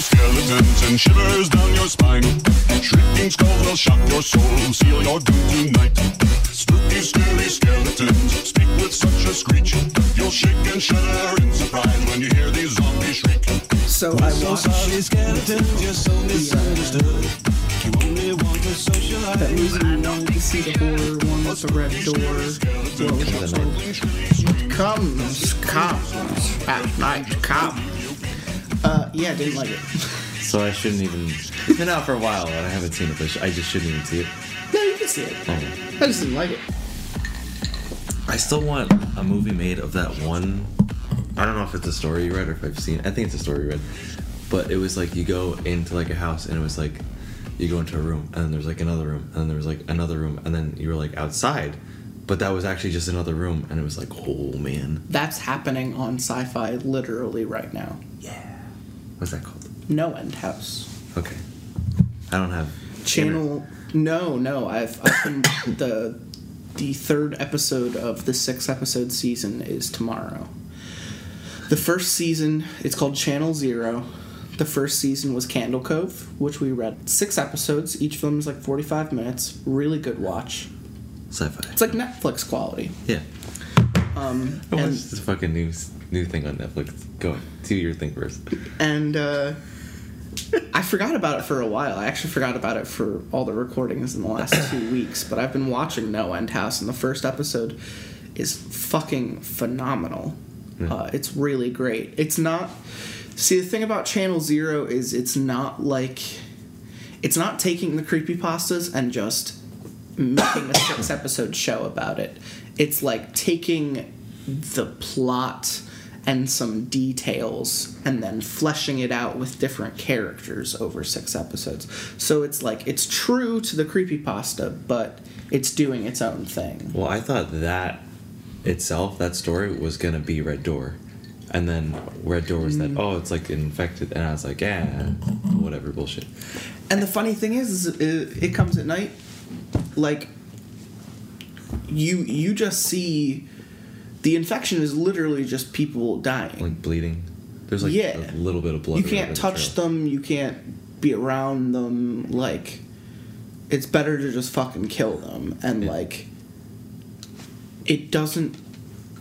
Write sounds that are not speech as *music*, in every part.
skeletons and shivers down your spine. Shrieking skulls will shock your soul, seal your doom tonight. Spooky, scary skeletons speak with such a screech. You'll shake and shudder in surprise when you hear these zombies shriek. So I will Sorry, skeletons, you're so misunderstood. You only want to that socialize. movie you wanted to see the horror one with the red door. What was it called? Comes, comes, at night, come. Uh, yeah, didn't like it. *laughs* So I shouldn't even. It's been out for a while and I haven't seen it, but I just shouldn't even see it. No, you can see it. Oh. I just didn't like it. I still want a movie made of that one. I don't know if it's a story you read or if I've seen. It. I think it's a story you read, but it was like you go into like a house and it was like you go into a room and then there's like another room and then there was like another room and then you were like outside, but that was actually just another room and it was like oh man, That's happening on Syfy literally right now. What's that called? No End House. Okay, I don't have Channel. No, no. I've, I've been *coughs* the the third episode of the six episode season is tomorrow. The first season, it's called Channel Zero. The first season was Candle Cove, which we read six episodes. Each film is like forty five minutes. Really good watch. Syfy. It's like Netflix quality. yeah. Um, I watched this fucking new new thing on Netflix. Go do your thing first. and uh, I forgot about it for a while. I actually forgot about it for all the recordings in the last two *coughs* weeks. But I've been watching No End House, and the first episode is fucking phenomenal. Uh, it's really great. It's not. See, the thing about Channel Zero is it's not like. It's not taking the creepypastas and just making a six *coughs* episode show about it. It's like taking the plot and some details and then fleshing it out with different characters over six episodes. So it's like it's true to the creepypasta, but it's doing its own thing. Well, I thought that itself, that story, was gonna be Red Door, and then Red Door was Mm. that. Oh, it's like infected, and I was like, yeah, whatever bullshit. And the funny thing is, is it, it comes at night. Like you you just see the infection is literally just people dying. Like bleeding. There's like Yeah. a little bit of blood. you can't the touch trail. them, you can't be around them like it's better to just fucking kill them and Yeah. like it doesn't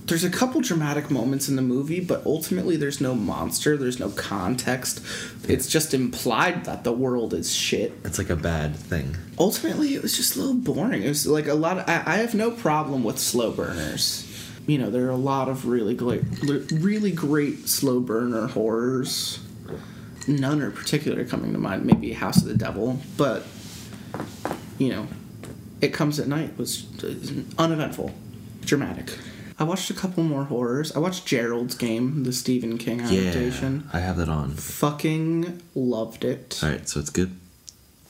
there's a couple dramatic moments in the movie but ultimately there's no monster there's no context it's just implied that the world is shit It's like a bad thing. ultimately it was just a little boring it was like a lot of, I, I have no problem with slow burners you know there are a lot of really great really great slow burner horrors. None are particularly coming to mind maybe house of the devil but you know it comes at night was uh, uneventful dramatic. I watched a couple more horrors. I watched gerald's game the stephen king adaptation. Yeah, I have that on. fucking loved it. All right, so it's good.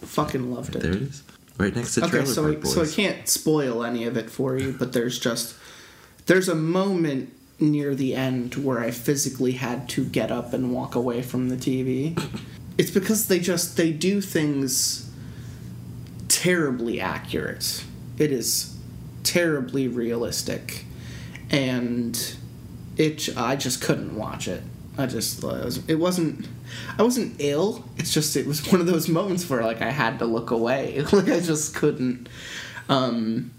fucking loved it There it. is, right next to Okay, Trailer so Park I, Boys. so I can't spoil any of it for you, but there's just there's a moment near the end where I physically had to get up and walk away from the TV. *laughs* It's because they just they do things terribly accurate. It is terribly realistic, and it I just couldn't watch it. I just uh, it, was, it wasn't I wasn't ill. It's just it was *laughs* one of those moments where like I had to look away. *laughs* like I just couldn't. Um,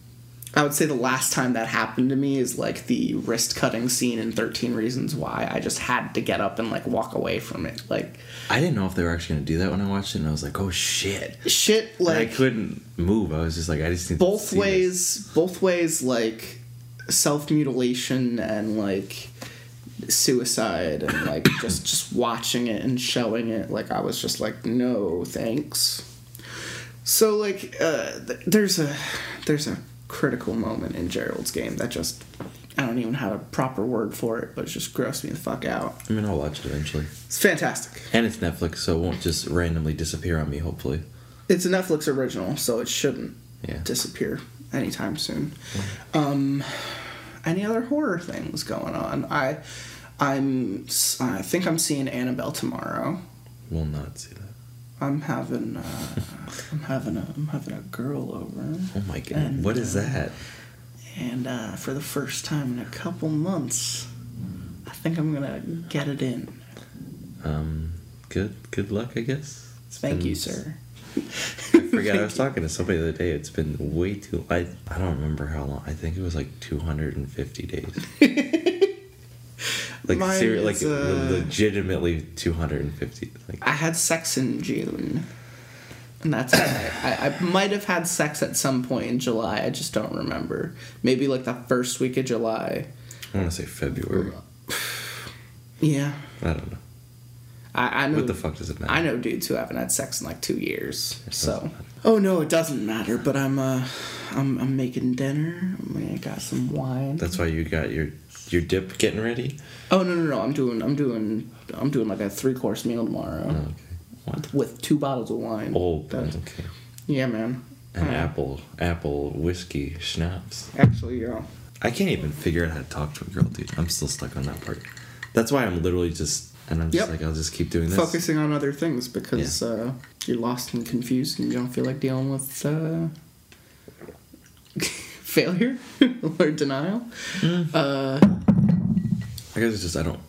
I would say the last time that happened to me is like the wrist cutting scene in Thirteen Reasons Why. I just had to get up and like walk away from it. Like I didn't know if they were actually gonna do that when I watched it, and I was like, oh shit. shit. And Like I couldn't move. I was just like, I just need both to see ways both ways like self-mutilation and like suicide and like *coughs* just just watching it and showing it like i was just like no thanks so like uh th- there's a there's a critical moment in gerald's game that just i don't even have a proper word for it but it just grossed me the fuck out I mean, I'll watch it eventually. it's fantastic And it's Netflix, so it won't just randomly disappear on me. Hopefully. it's a netflix original so it shouldn't Yeah. disappear anytime soon. Um, any other horror things going on? I, I'm, I think I'm seeing Annabelle tomorrow. Will not see that. I'm having, uh, I'm having a, I'm having a girl over, Oh my god. And, what is uh, that? and uh, for the first time in a couple months, I think I'm gonna get it in. Um, good. Good luck, I guess. Thank you, sir. I *laughs* forgot. I was talking to somebody the other day. It's been way too. I I don't remember how long. I think it was like 250 days. *laughs* like Mine ser- like is, uh, legitimately 250. Like I had sex in June. And that's it. *coughs* I, I might have had sex at some point in July. I just don't remember. Maybe like the first week of July. I want to say February. *sighs* Yeah. I don't know. I, I know. What the fuck does it matter? I know dudes who haven't had sex in like two years. So. matter. Oh no, it doesn't matter. But I'm uh, I'm I'm making dinner. I got some wine. That's why you got your your dip getting ready. Oh no no no! I'm doing I'm doing I'm doing like a three course meal tomorrow Oh, okay. What? with two bottles of wine. Oh, That- okay. yeah, man. An Uh, apple apple whiskey schnapps. Actually, yeah. I can't even figure out how to talk to a girl, dude. I'm still stuck on that part. That's why I'm literally just and I'm just Yep. like I'll just keep doing this. Focusing on other things because uh, you're lost and confused and you don't feel like dealing with uh, failure *laughs* or denial. Uh, I guess it's just I don't.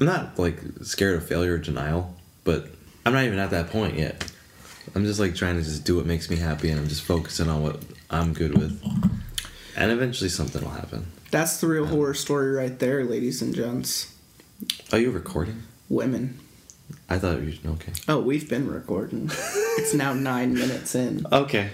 I'm not like scared of failure or denial, but I'm not even at that point yet. I'm just like trying to just do what makes me happy, and I'm just focusing on what I'm good with, and eventually something will happen. that's the real horror story right there, ladies and gents. Are you recording? Women. I thought you okay. Oh, we've been recording. *laughs* it's now nine minutes in. Okay.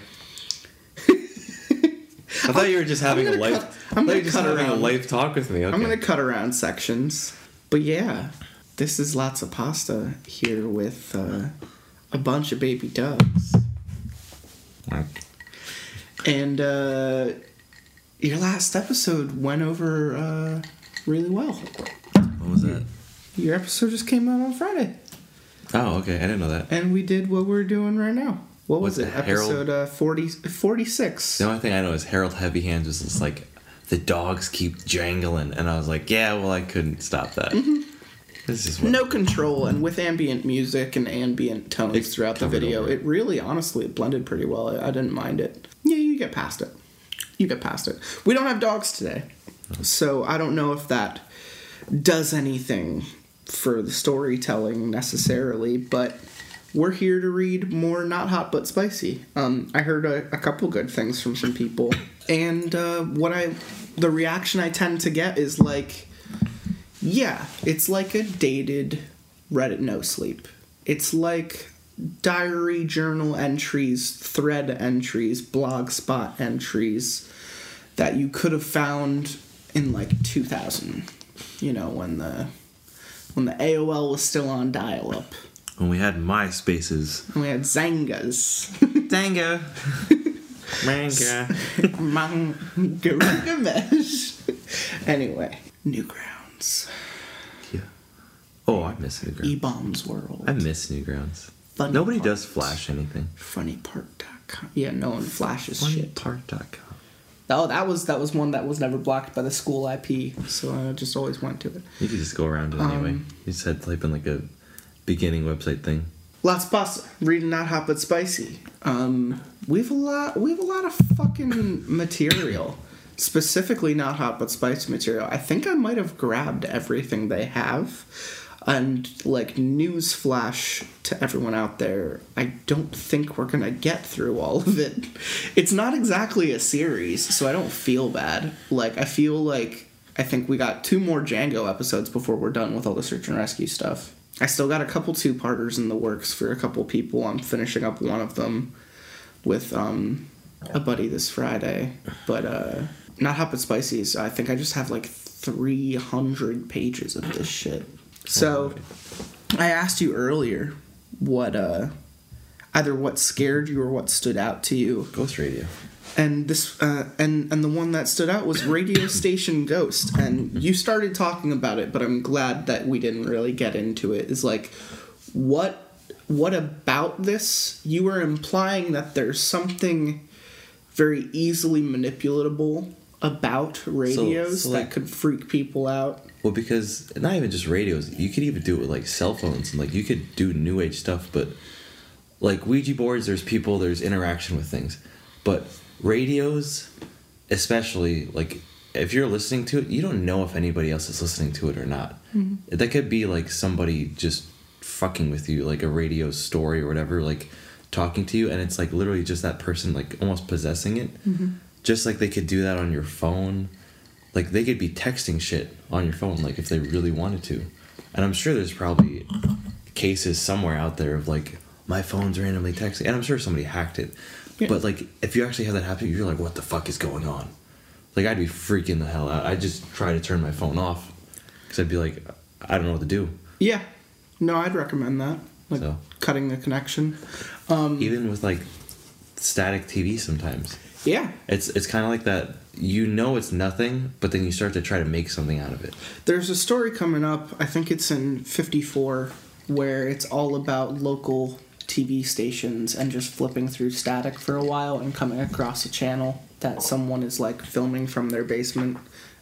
I thought you were just having a life. cut- I'm gonna just cut having a around. life talk with me. Okay. I'm gonna cut around sections, but yeah, this is lots of pasta here with uh, a bunch of baby doves, and uh, your last episode went over uh, really well. What was that? Your episode just came out on Friday, Oh, okay. I didn't know that. and we did what we're doing right now. What was What's it? Harold? Episode uh, 40, 46. The only thing I know is Harold Heavy Hands was just like the dogs keep jangling, and I was like, yeah, well, I couldn't stop that. This is what no control and with ambient music and ambient tones It's throughout the video over it. it really honestly it blended pretty well I, I didn't mind it yeah you get past it you get past it we don't have dogs today so i don't know if that does anything for the storytelling necessarily but we're here to read more not hot but spicy um, i heard a, a couple good things from some people and uh, what i the reaction i tend to get is like yeah, it's like a dated Reddit no sleep. It's like diary journal entries, thread entries, blog spot entries that you could have found in like 2000. You know, when the when the AOL was still on dial up. When we had MySpaces. And we had Xangas. Danga. *laughs* Manga. Mangamesh. anyway, Newgrounds. Yeah. Oh, I miss Newgrounds. eBaum's World. I miss Newgrounds. Funny Nobody parts. does flash anything. funnypart.com. Yeah, no one flashes shit. Funnypart.com. Oh, that was that was one that was never blocked by the school IP, so I just always went to it. You could just go around it anyway. Um, you just had to type in like a beginning website thing. Of pasta. Reading not hot but spicy. Um, we have a lot. We have a lot of fucking material. Specifically, not hot but spicy material. I think I might have grabbed everything they have. And like news flash to everyone out there, I don't think we're gonna get through all of it. It's not exactly a series, so I don't feel bad. Like I feel like I think we got two more Django episodes before we're done with all the search and rescue stuff. I still got a couple two parters in the works for a couple people. I'm finishing up one of them with um, a buddy this Friday. But uh, not hot but. So I think I just have like 300 pages of this shit. So I asked you earlier what uh, either what scared you or what stood out to you Ghost Radio. And this uh, and and the one that stood out was radio station ghost. And you started talking about it but i'm glad that we didn't really get into it. Is like what what about this? You were implying that there's something very easily manipulatable about radios so, that like- could freak people out. Well, because not even just radios, you could even do it with like cell phones and like you could do new age stuff, but like Ouija boards, there's people, there's interaction with things. But radios, especially, like if you're listening to it, you don't know if anybody else is listening to it or not. Mm-hmm. That could be like somebody just fucking with you, like a radio story or whatever, like talking to you, and it's like literally just that person, like almost possessing it. Mm-hmm. Just like they could do that on your phone, like they could be texting shit on your phone, like if they really wanted to. And I'm sure there's probably cases somewhere out there of like my phone's randomly texting, and I'm sure somebody hacked it. Yeah. But like, if you actually have that happen, you're like, what the fuck is going on? Like, I'd be freaking the hell out. I'd just try to turn my phone off because I'd be like, I don't know what to do. Yeah. No, I'd recommend that. Like So. cutting the connection. Um, Even with like static TV, sometimes Yeah. it's it's kind of like that. You know it's nothing, but then you start to try to make something out of it. There's a story coming up, I think it's in 54, where it's all about local TV stations and just flipping through static for a while and coming across a channel that someone is like filming from their basement.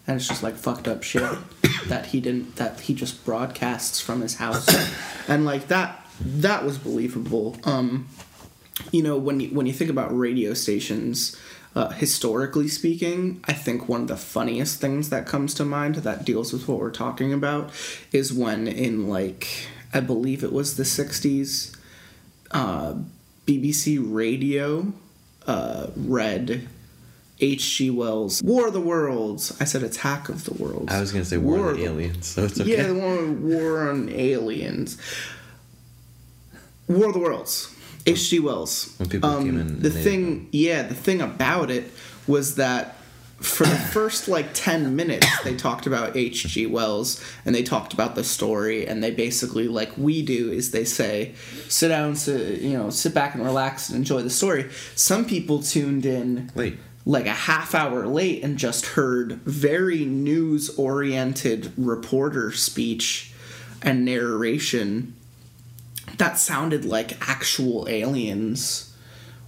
And it's just like fucked up shit *coughs* that he didn't that he just broadcasts from his house. *coughs* And like that that was believable. Um you know when you, when you think about radio stations uh, historically speaking i think one of the funniest things that comes to mind that deals with what we're talking about is when in like i believe it was the 60s uh, bbc radio uh, read H.G. Wells' War of the Worlds. I said Attack of the Worlds. I was gonna say War, of the Aliens, so it's okay. yeah, the one War on Aliens. War of the Worlds. H.G. Wells. When people came in the thing, yeah, the thing about it was that for the first like 10 minutes they talked about H.G. Wells and they talked about the story and they basically like we do is they say sit down sit, you know sit back and relax and enjoy the story some people tuned in Wait, like a half hour late and just heard very news oriented reporter speech and narration that sounded like actual aliens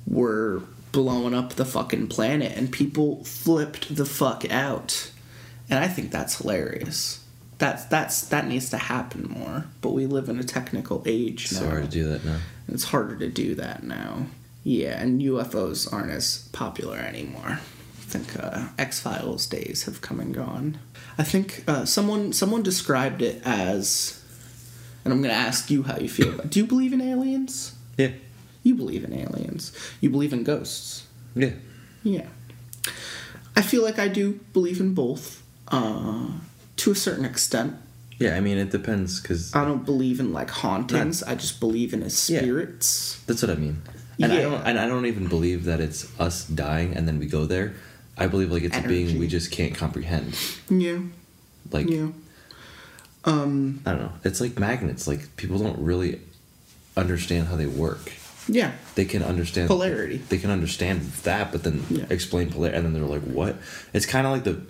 were blowing up the fucking planet and people flipped the fuck out and i think that's hilarious that's that's that needs to happen more but we live in a technical age now so hard to do that now. it's harder to do that now. Yeah, and UFOs aren't as popular anymore. I think uh, X Files days have come and gone. I think uh, someone someone described it as, and I'm going to ask you how you feel. Do you believe in aliens? Yeah, You believe in aliens. You believe in ghosts. yeah. Yeah. I feel like I do believe in both, uh, to a certain extent. Yeah, I mean it depends because I don't believe in like hauntings. I just believe in his Yeah. spirits. That's what I mean. And I Yeah. don't and I don't even believe that it's us dying and then we go there. I believe like it's a being we just can't comprehend. Yeah. Like Yeah. Um. I don't know. It's like magnets. Like people don't really understand how they work. Yeah. They can understand Polarity. They can understand that, but then Yeah. explain polarity, and then they're like, "What?" It's kind of like the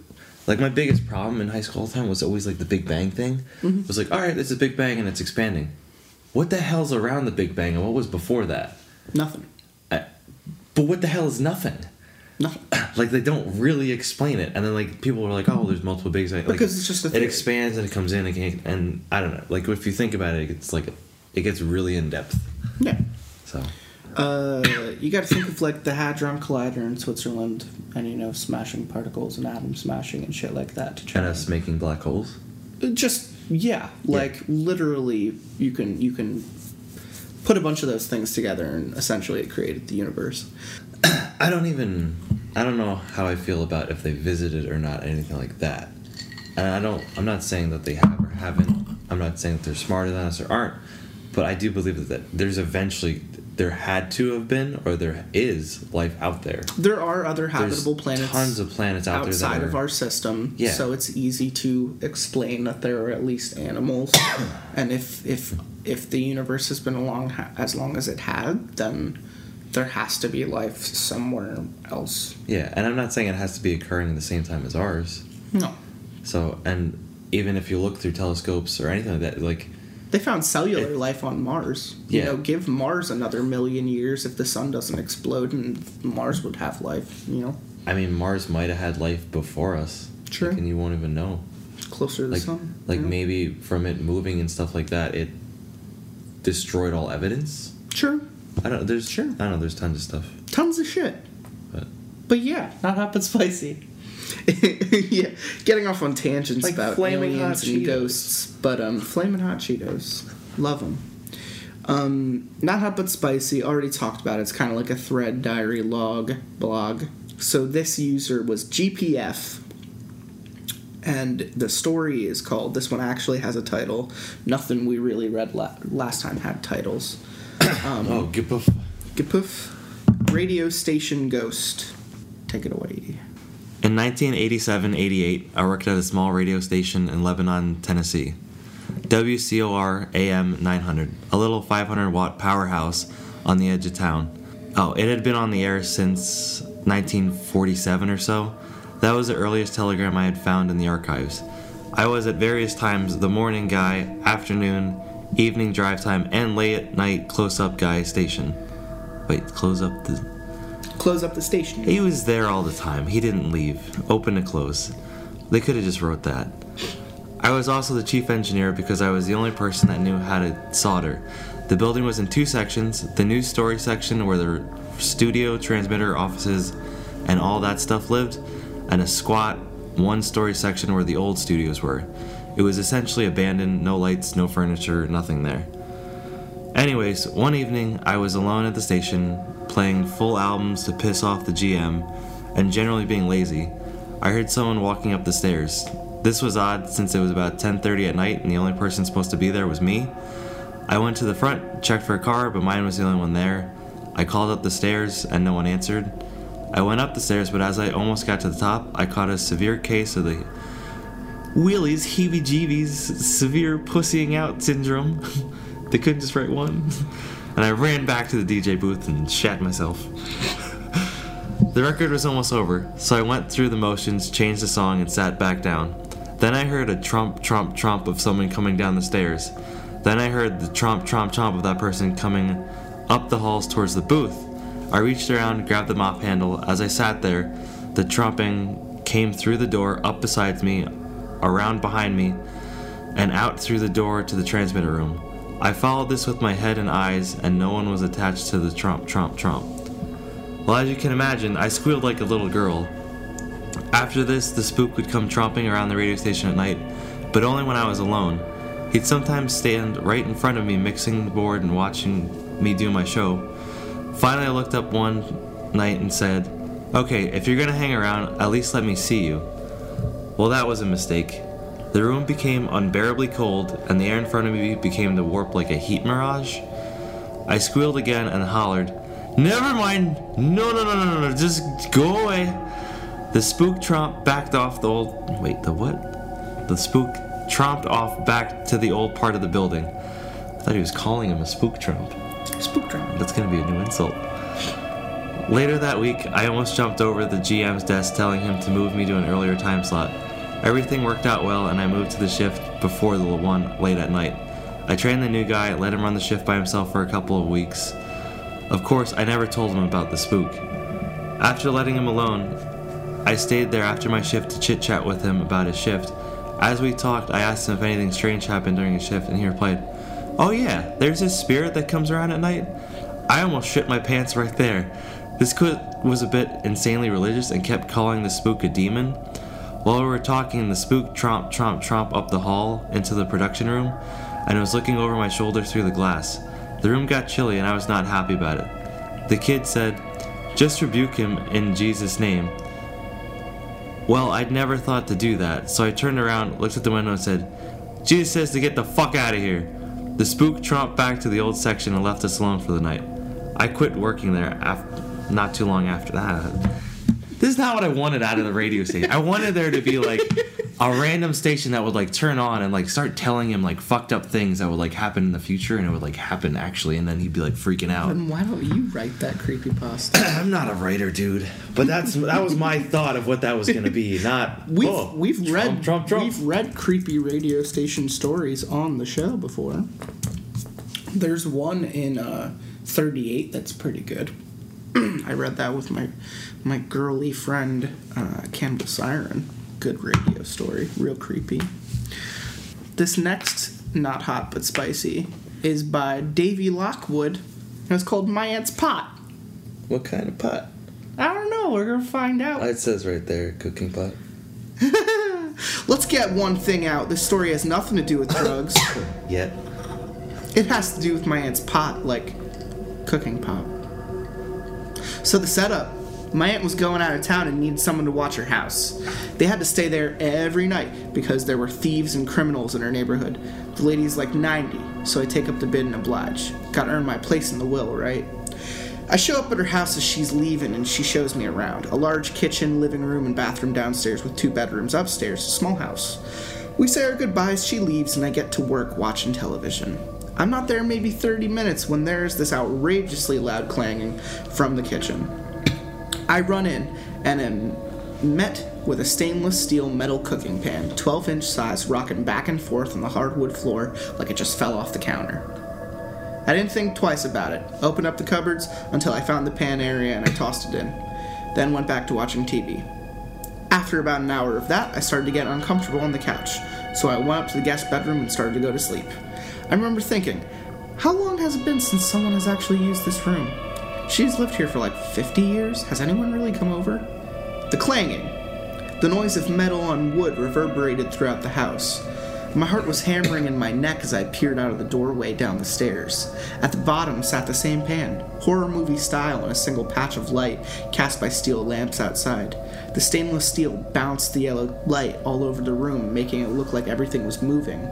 like my biggest problem in high school all the time was always like the Big Bang thing. Mm-hmm. It was like, all right, it's a Big Bang and it's expanding. What the hell's around the Big Bang and what was before that? Nothing. I, but what the hell is nothing? Nothing. *clears throat* like they don't really explain it, and then like people are like, "Oh, there's multiple big like, Because it's just it expands and it comes in again, and I don't know. Like if you think about it, it's like it gets really in depth. Yeah. So Uh, you got to think of like the Hadron Collider in Switzerland, and you know, smashing particles and atom smashing and shit like that to try. and us making black holes. Just yeah, like literally, you can you can put a bunch of those things together, and essentially, it created the universe. *coughs* I don't even. I don't know how I feel about if they visited or not, anything like that. And I don't. I'm not saying that they have or haven't. I'm not saying that they're smarter than us or aren't. But I do believe that there's eventually there had to have been or there is life out there. There are other There's habitable planets. Tons of planets out outside of our system. Yeah. So it's easy to explain that there are at least animals, *coughs* and if if if the universe has been along as long as it had, then there has to be life somewhere else. Yeah, and I'm not saying it has to be occurring at the same time as ours. No, So, and even if you look through telescopes or anything like that, like they found cellular It- life on Mars. You Yeah. know, give Mars another million years if the sun doesn't explode, and Mars would have life. You know, I mean, Mars might have had life before us. Sure. Like, and you won't even know. closer to the Like, sun. like you know? maybe from it moving and stuff like that, it destroyed all evidence. Sure, I don't. There's Sure. I don't know. There's tons of stuff. tons of shit. But But yeah, not hot but spicy. *laughs* yeah, getting off on tangents Like about Flamin' aliens Hot and Cheetos. ghosts, but um, flaming hot Cheetos, love them. Um, not hot but spicy. Already talked about. it. It's kind of like a thread diary log blog. So this user was GPF, and the story is called. This one actually has a title. Nothing we really read la- last time had titles. *coughs* Oh, Gippuff. GPF, radio station ghost. Take it away. In 1987-88, I worked at a small radio station in Lebanon, Tennessee. WCOR AM 900, a little 500 watt powerhouse on the edge of town. Oh, it had been on the air since 1947 or so. That was the earliest telegram I had found in the archives. I was at various times the morning guy, afternoon, evening drive time, and late at night close up guy station. Wait, close up the. Close up the station. He was there all the time. He didn't leave. Open to close. They could have just wrote that. I was also the chief engineer because I was the only person that knew how to solder. The building was in two sections the news story section where the studio, transmitter, offices, and all that stuff lived, and a squat, one story section where the old studios were. It was essentially abandoned, no lights, no furniture, nothing there. Anyways, one evening I was alone at the station, playing full albums to piss off the GM, and generally being lazy. I heard someone walking up the stairs. This was odd since it was about 10:30 at night and the only person supposed to be there was me. I went to the front, checked for a car, but mine was the only one there. I called up the stairs and no one answered. I went up the stairs, but as I almost got to the top, I caught a severe case of the Wheelies, heebie jeebies, severe pussying out syndrome. *laughs* they couldn't just write one. *laughs* And I ran back to the DJ booth and shat myself. the record was almost over, so I went through the motions, changed the song, and sat back down. Then I heard a trump, trump, trump of someone coming down the stairs. Then I heard the tromp, tromp, tromp of that person coming up the halls towards the booth. I reached around, grabbed the mop handle. As I sat there, the tromping came through the door, up beside me, around behind me, and out through the door to the transmitter room. I followed this with my head and eyes, and no one was attached to the tromp, tromp, tromp. Well, as you can imagine, I squealed like a little girl. After this, the spook would come tromping around the radio station at night, but only when I was alone. He'd sometimes stand right in front of me mixing the board and watching me do my show. Finally, I looked up one night and said, Okay, if you're gonna hang around, at least let me see you. Well, that was a mistake. The room became unbearably cold, and the air in front of me became to warp like a heat mirage. I squealed again and hollered, Never mind! No, no, no, no, no, just go away! The spook tromp backed off the old. Wait, the what? The spook tromped off back to the old part of the building. I thought he was calling him a spook tromp. Spook drum. That's gonna be a new insult. Later that week, I almost jumped over the GM's desk telling him to move me to an earlier time slot. Everything worked out well, and I moved to the shift before the one late at night. I trained the new guy, let him run the shift by himself for a couple of weeks. Of course, I never told him about the spook. After letting him alone, I stayed there after my shift to chit chat with him about his shift. As we talked, I asked him if anything strange happened during his shift, and he replied, Oh, yeah, there's this spirit that comes around at night. I almost shit my pants right there. This kid was a bit insanely religious and kept calling the spook a demon. While we were talking, the spook tromp, tromp, tromp up the hall into the production room, and I was looking over my shoulder through the glass. The room got chilly, and I was not happy about it. The kid said, Just rebuke him in Jesus' name. Well, I'd never thought to do that, so I turned around, looked at the window, and said, Jesus says to get the fuck out of here. The spook tromped back to the old section and left us alone for the night. I quit working there af- not too long after that. This is not what I wanted out of the radio station. I wanted there to be like a random station that would like turn on and like start telling him like fucked up things that would like happen in the future and it would like happen actually and then he'd be like freaking out. Then why don't you write that creepy pasta? *clears throat* I'm not a writer, dude. But that's that was my thought of what that was gonna be. Not We've oh, we've Trump, read Trump, Trump. we've read creepy radio station stories on the show before. There's one in uh, 38 that's pretty good. *clears throat* I read that with my my girly friend uh, Campbell Siren. Good radio story, real creepy. This next, not hot but spicy, is by Davy Lockwood. And it's called My Aunt's Pot. What kind of pot? I don't know. We're gonna find out. It says right there, cooking pot. *laughs* Let's get one thing out. This story has nothing to do with drugs. *coughs* Yet. It has to do with my aunt's pot, like cooking pot. So the setup. My aunt was going out of town and needed someone to watch her house. They had to stay there every night because there were thieves and criminals in her neighborhood. The lady's like 90, so I take up the bid and oblige. Gotta earn my place in the will, right? I show up at her house as she's leaving and she shows me around. A large kitchen, living room, and bathroom downstairs with two bedrooms upstairs, a small house. We say our goodbyes, she leaves, and I get to work watching television. I'm not there maybe 30 minutes when there's this outrageously loud clanging from the kitchen. I run in and am met with a stainless steel metal cooking pan, 12 inch size, rocking back and forth on the hardwood floor like it just fell off the counter. I didn't think twice about it. Opened up the cupboards until I found the pan area and I tossed it in. Then went back to watching TV. After about an hour of that, I started to get uncomfortable on the couch, so I went up to the guest bedroom and started to go to sleep. I remember thinking, how long has it been since someone has actually used this room? She's lived here for like 50 years. Has anyone really come over? The clanging. The noise of metal on wood reverberated throughout the house. My heart was hammering in my neck as I peered out of the doorway down the stairs. At the bottom sat the same pan, horror movie style in a single patch of light cast by steel lamps outside. The stainless steel bounced the yellow light all over the room, making it look like everything was moving.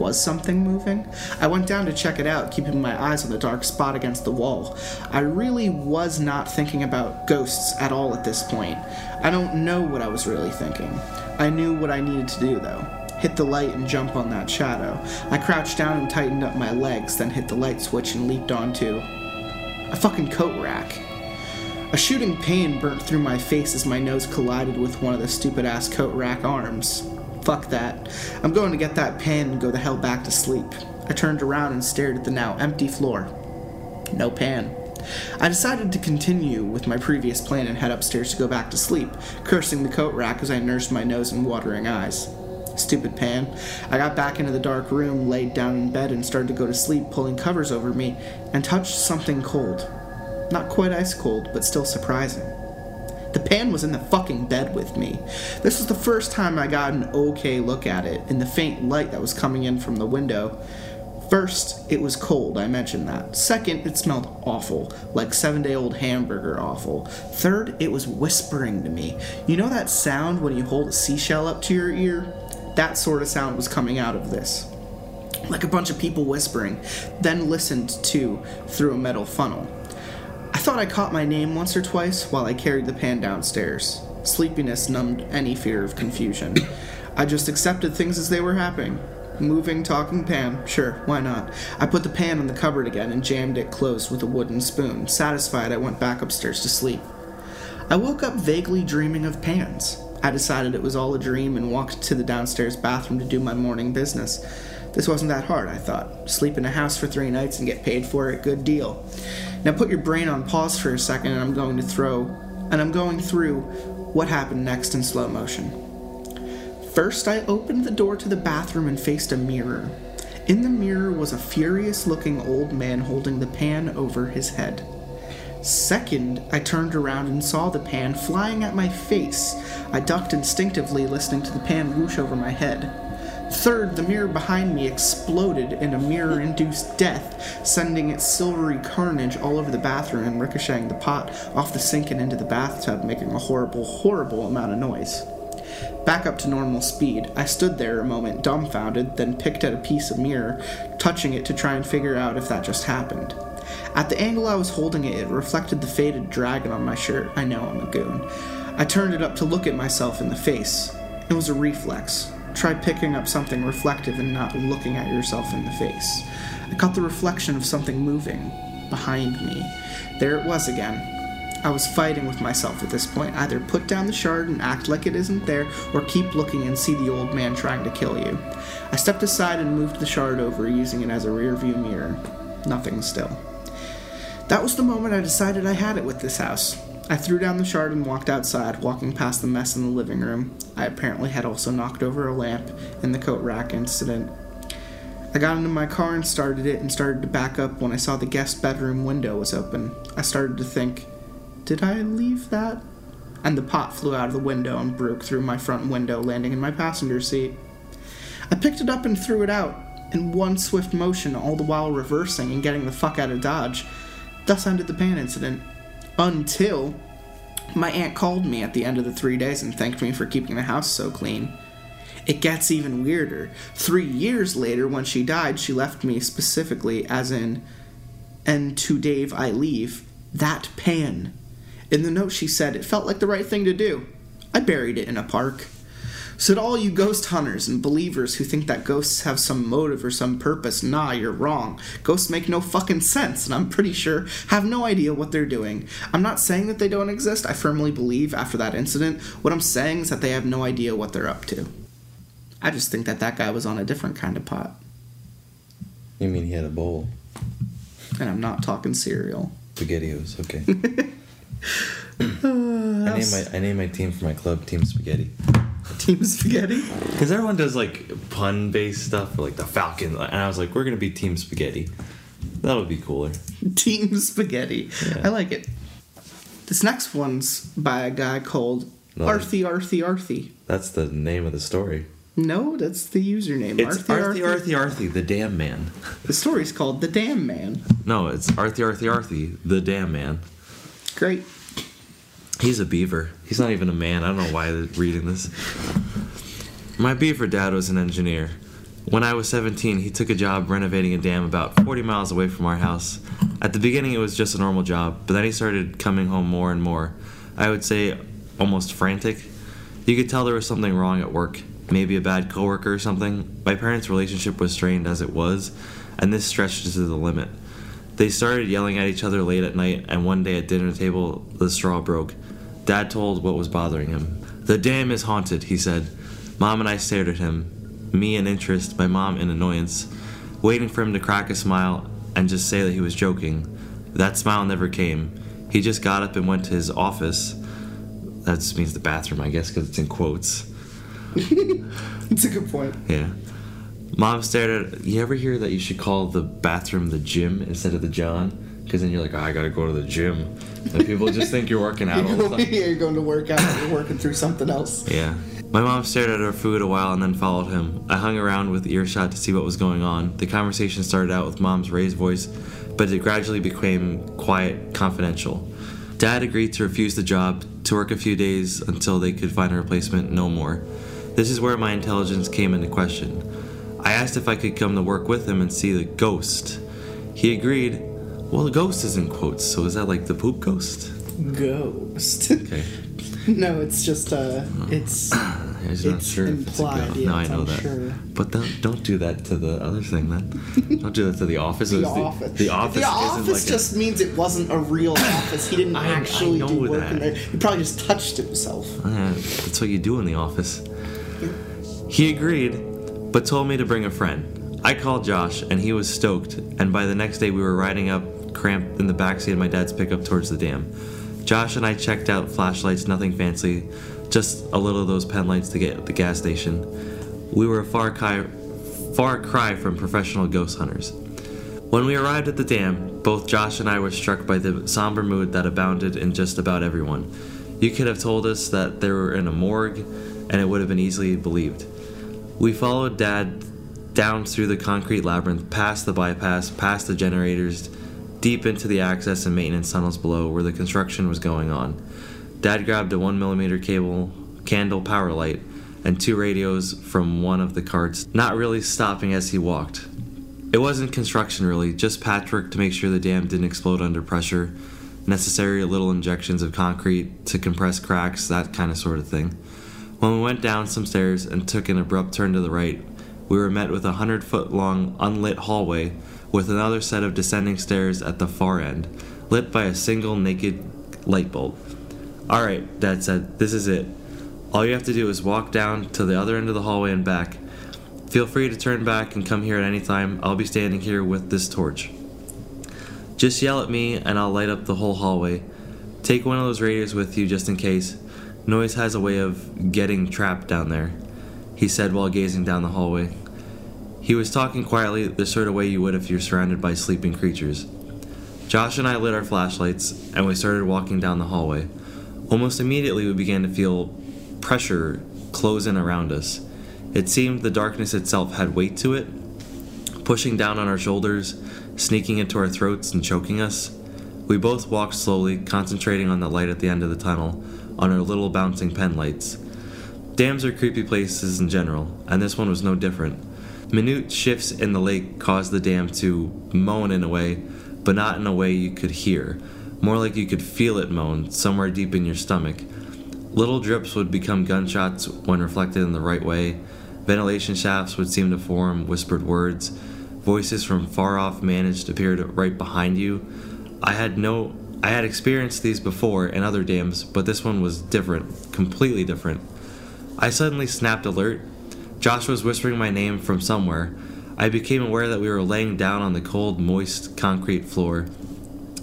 Was something moving? I went down to check it out, keeping my eyes on the dark spot against the wall. I really was not thinking about ghosts at all at this point. I don't know what I was really thinking. I knew what I needed to do, though hit the light and jump on that shadow. I crouched down and tightened up my legs, then hit the light switch and leaped onto a fucking coat rack. A shooting pain burnt through my face as my nose collided with one of the stupid ass coat rack arms. Fuck that. I'm going to get that pan and go the hell back to sleep. I turned around and stared at the now empty floor. No pan. I decided to continue with my previous plan and head upstairs to go back to sleep, cursing the coat rack as I nursed my nose and watering eyes. Stupid pan. I got back into the dark room, laid down in bed, and started to go to sleep, pulling covers over me, and touched something cold. Not quite ice cold, but still surprising. The pan was in the fucking bed with me. This was the first time I got an okay look at it in the faint light that was coming in from the window. First, it was cold, I mentioned that. Second, it smelled awful, like seven day old hamburger awful. Third, it was whispering to me. You know that sound when you hold a seashell up to your ear? That sort of sound was coming out of this. Like a bunch of people whispering, then listened to through a metal funnel. I thought I caught my name once or twice while I carried the pan downstairs. Sleepiness numbed any fear of confusion. I just accepted things as they were happening. Moving, talking pan, sure, why not? I put the pan in the cupboard again and jammed it closed with a wooden spoon. Satisfied, I went back upstairs to sleep. I woke up vaguely dreaming of pans. I decided it was all a dream and walked to the downstairs bathroom to do my morning business. This wasn't that hard, I thought. Sleep in a house for three nights and get paid for it, good deal. Now put your brain on pause for a second and I'm going to throw and I'm going through what happened next in slow motion. First, I opened the door to the bathroom and faced a mirror. In the mirror was a furious looking old man holding the pan over his head. Second, I turned around and saw the pan flying at my face. I ducked instinctively, listening to the pan whoosh over my head. Third, the mirror behind me exploded in a mirror induced death, sending its silvery carnage all over the bathroom and ricocheting the pot off the sink and into the bathtub, making a horrible, horrible amount of noise. Back up to normal speed, I stood there a moment dumbfounded, then picked at a piece of mirror, touching it to try and figure out if that just happened. At the angle I was holding it, it reflected the faded dragon on my shirt. I know I'm a goon. I turned it up to look at myself in the face. It was a reflex. Try picking up something reflective and not looking at yourself in the face. I caught the reflection of something moving behind me. There it was again. I was fighting with myself at this point. Either put down the shard and act like it isn't there, or keep looking and see the old man trying to kill you. I stepped aside and moved the shard over, using it as a rearview mirror. Nothing still. That was the moment I decided I had it with this house. I threw down the shard and walked outside, walking past the mess in the living room. I apparently had also knocked over a lamp in the coat rack incident. I got into my car and started it and started to back up when I saw the guest bedroom window was open. I started to think, did I leave that? And the pot flew out of the window and broke through my front window, landing in my passenger seat. I picked it up and threw it out. in one swift motion, all the while reversing and getting the fuck out of Dodge. Thus ended the pan incident. Until my aunt called me at the end of the three days and thanked me for keeping the house so clean. It gets even weirder. Three years later, when she died, she left me specifically, as in, and to Dave I leave, that pan. In the note, she said it felt like the right thing to do. I buried it in a park. So, to all you ghost hunters and believers who think that ghosts have some motive or some purpose, nah, you're wrong. Ghosts make no fucking sense, and I'm pretty sure have no idea what they're doing. I'm not saying that they don't exist, I firmly believe after that incident. What I'm saying is that they have no idea what they're up to. I just think that that guy was on a different kind of pot. You mean he had a bowl? And I'm not talking cereal. Spaghettios, okay. *laughs* I name my I name my team for my club Team Spaghetti. Team Spaghetti? Because everyone does like pun based stuff, like the Falcon, and I was like, we're gonna be Team Spaghetti. That would be cooler. Team Spaghetti. Yeah. I like it. This next one's by a guy called No. Arthy Arthy Arthy. That's the name of the story. No, that's the username. It's Arthy Arthy Arthy, the damn man. The story's called The Damn Man. No, it's Arthy Arthy Arthy, the damn man. Great. He's a beaver. He's not even a man. I don't know why they're reading this. My beaver dad was an engineer. When I was 17, he took a job renovating a dam about 40 miles away from our house. At the beginning, it was just a normal job, but then he started coming home more and more. I would say almost frantic. You could tell there was something wrong at work, maybe a bad coworker or something. My parents' relationship was strained as it was, and this stretched to the limit. They started yelling at each other late at night, and one day at dinner table, the straw broke. Dad told what was bothering him. The dam is haunted, he said. Mom and I stared at him, me in interest, my mom in annoyance, waiting for him to crack a smile and just say that he was joking. That smile never came. He just got up and went to his office. That just means the bathroom, I guess, because it's in quotes. *laughs* It's a good point. Yeah. Mom stared at. You ever hear that you should call the bathroom the gym instead of the John? Because then you're like, oh, I gotta go to the gym. And people just think you're working out all the *laughs* time. yeah, you're going to work out. You're working through something else. Yeah. My mom stared at her food a while and then followed him. I hung around with earshot to see what was going on. The conversation started out with mom's raised voice, but it gradually became quiet, confidential. Dad agreed to refuse the job, to work a few days until they could find a replacement, no more. This is where my intelligence came into question. I asked if I could come to work with him and see the ghost. He agreed. Well, the ghost is in quotes, so is that like the poop ghost? Ghost. Okay. *laughs* no, it's just uh, it's *clears throat* I was not It's sure if it's a implied, ghost. yeah, no, I it's know that. But don't don't do that to the other thing then. don't do that to the office. *laughs* the office. The, office. The office like a- just means it wasn't a real office. He didn't I- I actually know do work that. in there. He probably just touched himself. Uh, that's what you do in the office. He agreed, but told me to bring a friend. I called Josh, and he was stoked. And by the next day, we were riding up, cramped in the backseat of my dad's pickup towards the dam. Josh and I checked out flashlights, nothing fancy, just a little of those pen lights to get at the gas station. We were a far cry, far cry from professional ghost hunters. When we arrived at the dam, both Josh and I were struck by the somber mood that abounded in just about everyone. You could have told us that they were in a morgue, and it would have been easily believed. We followed Dad down through the concrete labyrinth, past the bypass, past the generators, deep into the access and maintenance tunnels below where the construction was going on. Dad grabbed a 1mm cable, candle power light, and two radios from one of the carts, not really stopping as he walked. It wasn't construction really, just patchwork to make sure the dam didn't explode under pressure, necessary little injections of concrete to compress cracks, that kind of sort of thing. When we went down some stairs and took an abrupt turn to the right, we were met with a hundred foot long unlit hallway with another set of descending stairs at the far end, lit by a single naked light bulb. Alright, Dad said, this is it. All you have to do is walk down to the other end of the hallway and back. Feel free to turn back and come here at any time. I'll be standing here with this torch. Just yell at me and I'll light up the whole hallway. Take one of those radios with you just in case. Noise has a way of getting trapped down there, he said while gazing down the hallway. He was talking quietly, the sort of way you would if you're surrounded by sleeping creatures. Josh and I lit our flashlights and we started walking down the hallway. Almost immediately, we began to feel pressure close in around us. It seemed the darkness itself had weight to it. pushing down on our shoulders, sneaking into our throats, and choking us. We both walked slowly, concentrating on the light at the end of the tunnel, on our little bouncing pen lights. Dams are creepy places in general, and this one was no different. Minute shifts in the lake caused the dam to moan in a way, but not in a way you could hear. More like you could feel it moan somewhere deep in your stomach. Little drips would become gunshots when reflected in the right way. Ventilation shafts would seem to form whispered words. Voices from far off managed appeared right behind you. I had no I had experienced these before in other dams, but this one was different, completely different. I suddenly snapped alert. Josh was whispering my name from somewhere. I became aware that we were laying down on the cold, moist concrete floor.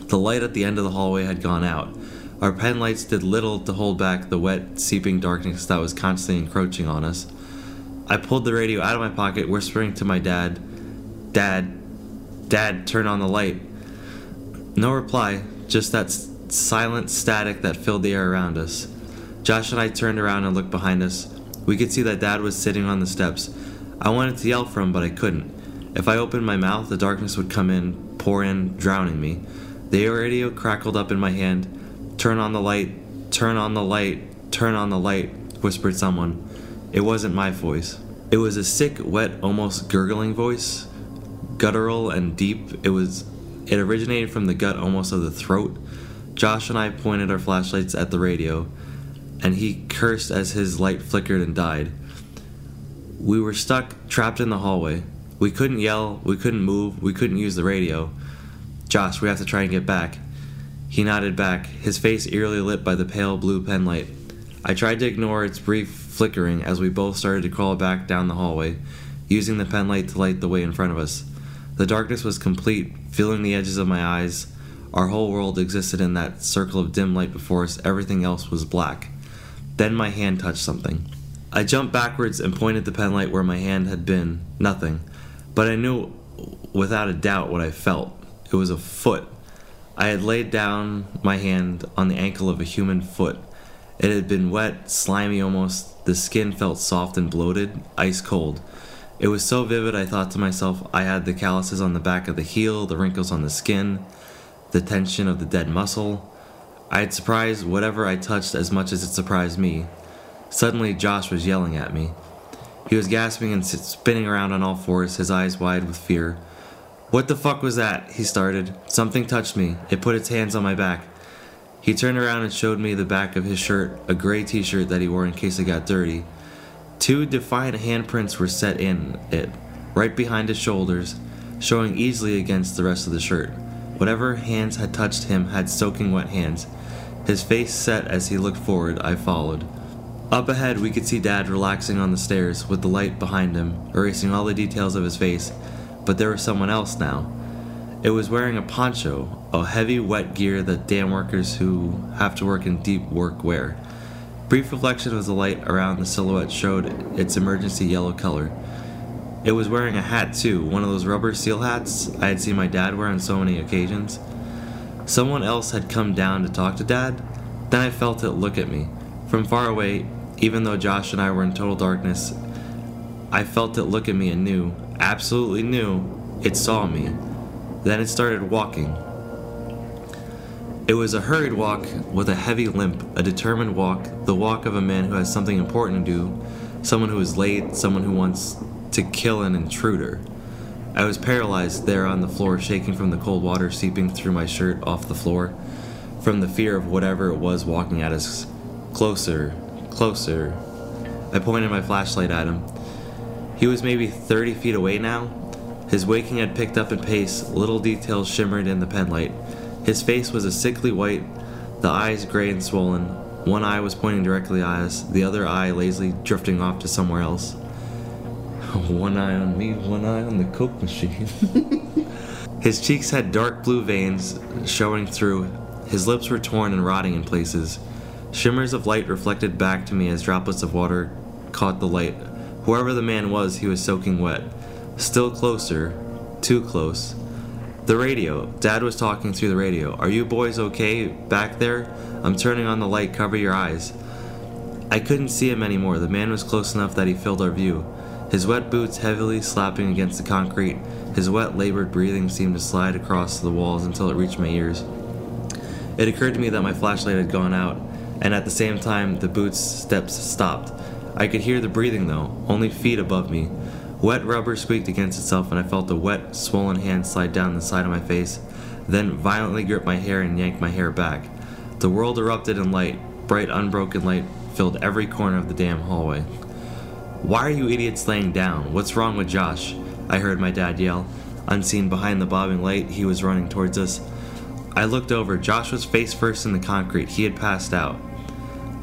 The light at the end of the hallway had gone out. Our pen lights did little to hold back the wet, seeping darkness that was constantly encroaching on us. I pulled the radio out of my pocket, whispering to my dad, Dad, Dad, turn on the light. No reply, just that s- silent static that filled the air around us. Josh and I turned around and looked behind us. We could see that Dad was sitting on the steps. I wanted to yell for him, but I couldn't. If I opened my mouth, the darkness would come in, pour in, drowning me. The radio crackled up in my hand. Turn on the light, turn on the light, turn on the light, whispered someone. It wasn't my voice. It was a sick, wet, almost gurgling voice, guttural and deep. It was it originated from the gut almost of the throat. Josh and I pointed our flashlights at the radio, and he cursed as his light flickered and died. We were stuck, trapped in the hallway. We couldn't yell, we couldn't move, we couldn't use the radio. Josh, we have to try and get back. He nodded back, his face eerily lit by the pale blue penlight. I tried to ignore its brief flickering as we both started to crawl back down the hallway, using the penlight to light the way in front of us. The darkness was complete, filling the edges of my eyes. Our whole world existed in that circle of dim light before us, everything else was black. Then my hand touched something. I jumped backwards and pointed the penlight where my hand had been. Nothing. But I knew without a doubt what I felt. It was a foot. I had laid down my hand on the ankle of a human foot. It had been wet, slimy almost. The skin felt soft and bloated, ice cold. It was so vivid I thought to myself I had the calluses on the back of the heel, the wrinkles on the skin, the tension of the dead muscle. I had surprised whatever I touched as much as it surprised me. Suddenly, Josh was yelling at me. He was gasping and spinning around on all fours, his eyes wide with fear. What the fuck was that? He started. Something touched me. It put its hands on my back. He turned around and showed me the back of his shirt, a gray t shirt that he wore in case it got dirty. Two defiant handprints were set in it, right behind his shoulders, showing easily against the rest of the shirt. Whatever hands had touched him had soaking wet hands. His face set as he looked forward, I followed. Up ahead, we could see Dad relaxing on the stairs with the light behind him, erasing all the details of his face, but there was someone else now. It was wearing a poncho, a heavy wet gear that dam workers who have to work in deep work wear. Brief reflection of the light around the silhouette showed its emergency yellow color. It was wearing a hat too, one of those rubber seal hats I had seen my dad wear on so many occasions. Someone else had come down to talk to Dad. Then I felt it look at me. From far away, even though Josh and I were in total darkness, I felt it look at me and knew, absolutely knew, it saw me. Then it started walking. It was a hurried walk with a heavy limp, a determined walk, the walk of a man who has something important to do, someone who is late, someone who wants to kill an intruder. I was paralyzed there on the floor, shaking from the cold water seeping through my shirt off the floor, from the fear of whatever it was walking at us. Closer, closer. I pointed my flashlight at him. He was maybe 30 feet away now. His waking had picked up in pace, little details shimmered in the penlight. His face was a sickly white, the eyes gray and swollen. One eye was pointing directly at us, the other eye lazily drifting off to somewhere else. One eye on me, one eye on the Coke machine. *laughs* His cheeks had dark blue veins showing through. His lips were torn and rotting in places. Shimmers of light reflected back to me as droplets of water caught the light. Whoever the man was, he was soaking wet. Still closer, too close. The radio. Dad was talking through the radio. Are you boys okay back there? I'm turning on the light. Cover your eyes. I couldn't see him anymore. The man was close enough that he filled our view. His wet boots heavily slapping against the concrete. His wet, labored breathing seemed to slide across the walls until it reached my ears. It occurred to me that my flashlight had gone out, and at the same time, the boots' steps stopped. I could hear the breathing though, only feet above me. Wet rubber squeaked against itself, and I felt a wet, swollen hand slide down the side of my face, then violently grip my hair and yank my hair back. The world erupted in light. Bright, unbroken light filled every corner of the damn hallway. Why are you idiots laying down? What's wrong with Josh? I heard my dad yell. Unseen behind the bobbing light, he was running towards us. I looked over. Josh was face first in the concrete. He had passed out.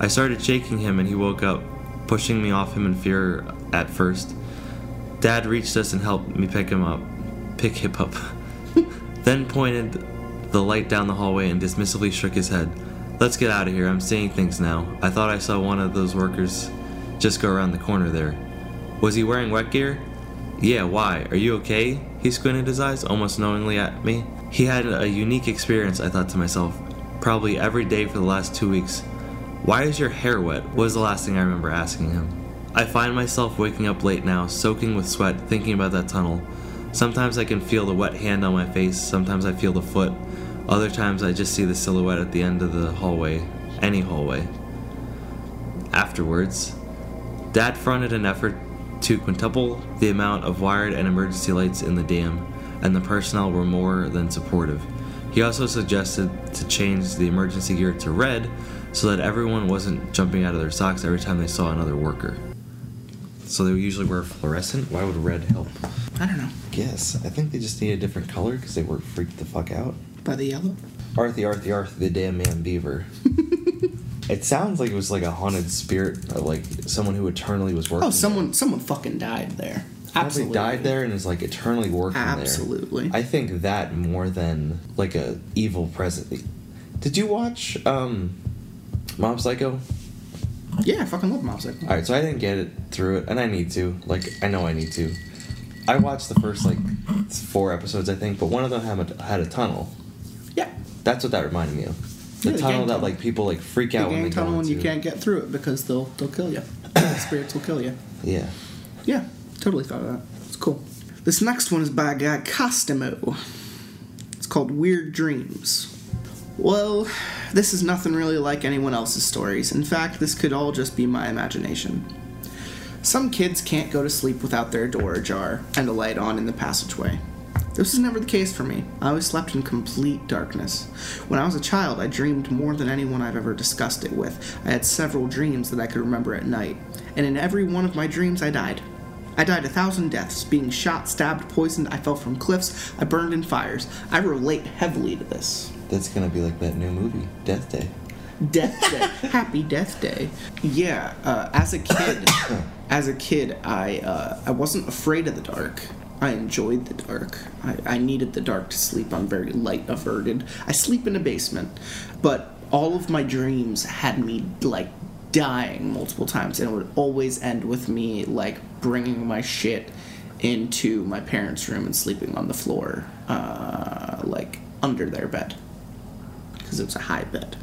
I started shaking him and he woke up, pushing me off him in fear at first. Dad reached us and helped me pick him up. Pick him up. *laughs* then pointed the light down the hallway and dismissively shook his head. Let's get out of here. I'm seeing things now. I thought I saw one of those workers just go around the corner there. Was he wearing wet gear? Yeah, why? Are you okay? He squinted his eyes almost knowingly at me. He had a unique experience, I thought to myself, probably every day for the last two weeks. Why is your hair wet? was the last thing I remember asking him. I find myself waking up late now, soaking with sweat, thinking about that tunnel. Sometimes I can feel the wet hand on my face, sometimes I feel the foot, other times I just see the silhouette at the end of the hallway, any hallway. Afterwards, Dad fronted an effort to quintuple the amount of wired and emergency lights in the dam, and the personnel were more than supportive. He also suggested to change the emergency gear to red so that everyone wasn't jumping out of their socks every time they saw another worker. So they usually wear fluorescent? Why would red help? I don't know. Guess. I think they just need a different color because they were freaked the fuck out. By the yellow? Arthy, Arthy, Arthy, the damn man beaver. *laughs* it sounds like it was like a haunted spirit, of like someone who eternally was working. Oh, someone someone fucking died there. Probably Absolutely. died there and is like eternally working Absolutely. there. I think that more than like a evil presence. Did you watch um, Mob Psycho? Yeah, I fucking love Mob Psycho. All right, so I didn't get it through it, and I need to. Like, I know I need to. I watched the first like four episodes, I think, but one of them had a, had a tunnel. Yeah. That's what that reminded me of. The Yeah, the tunnel that like people like freak The out when gang they go tunnel and you can't get through it because they'll they'll kill you. The *coughs* spirits will kill you. Yeah. Yeah, totally thought of that. It's cool. This next one is by a guy Costimo. It's called Weird Dreams. Well, this is nothing really like anyone else's stories. In fact, this could all just be my imagination. Some kids can't go to sleep without their door ajar and a light on in the passageway. This was never the case for me. I always slept in complete darkness. When I was a child, I dreamed more than anyone I've ever discussed it with. I had several dreams that I could remember at night, and in every one of my dreams, I died. I died a thousand deaths, being shot, stabbed, poisoned, I fell from cliffs, I burned in fires. I relate heavily to this. That's gonna be like that new movie, Death Day. Death Day. Happy Death Day. Yeah, uh, as a kid, *coughs* as a kid, I uh, I wasn't afraid of the dark. I enjoyed the dark. I, I needed the dark to sleep. I'm very light averted. I sleep in a basement, but all of my dreams had me like dying multiple times, and it would always end with me like bringing my shit into my parents' room and sleeping on the floor, uh, like under their bed, because it was a high bed.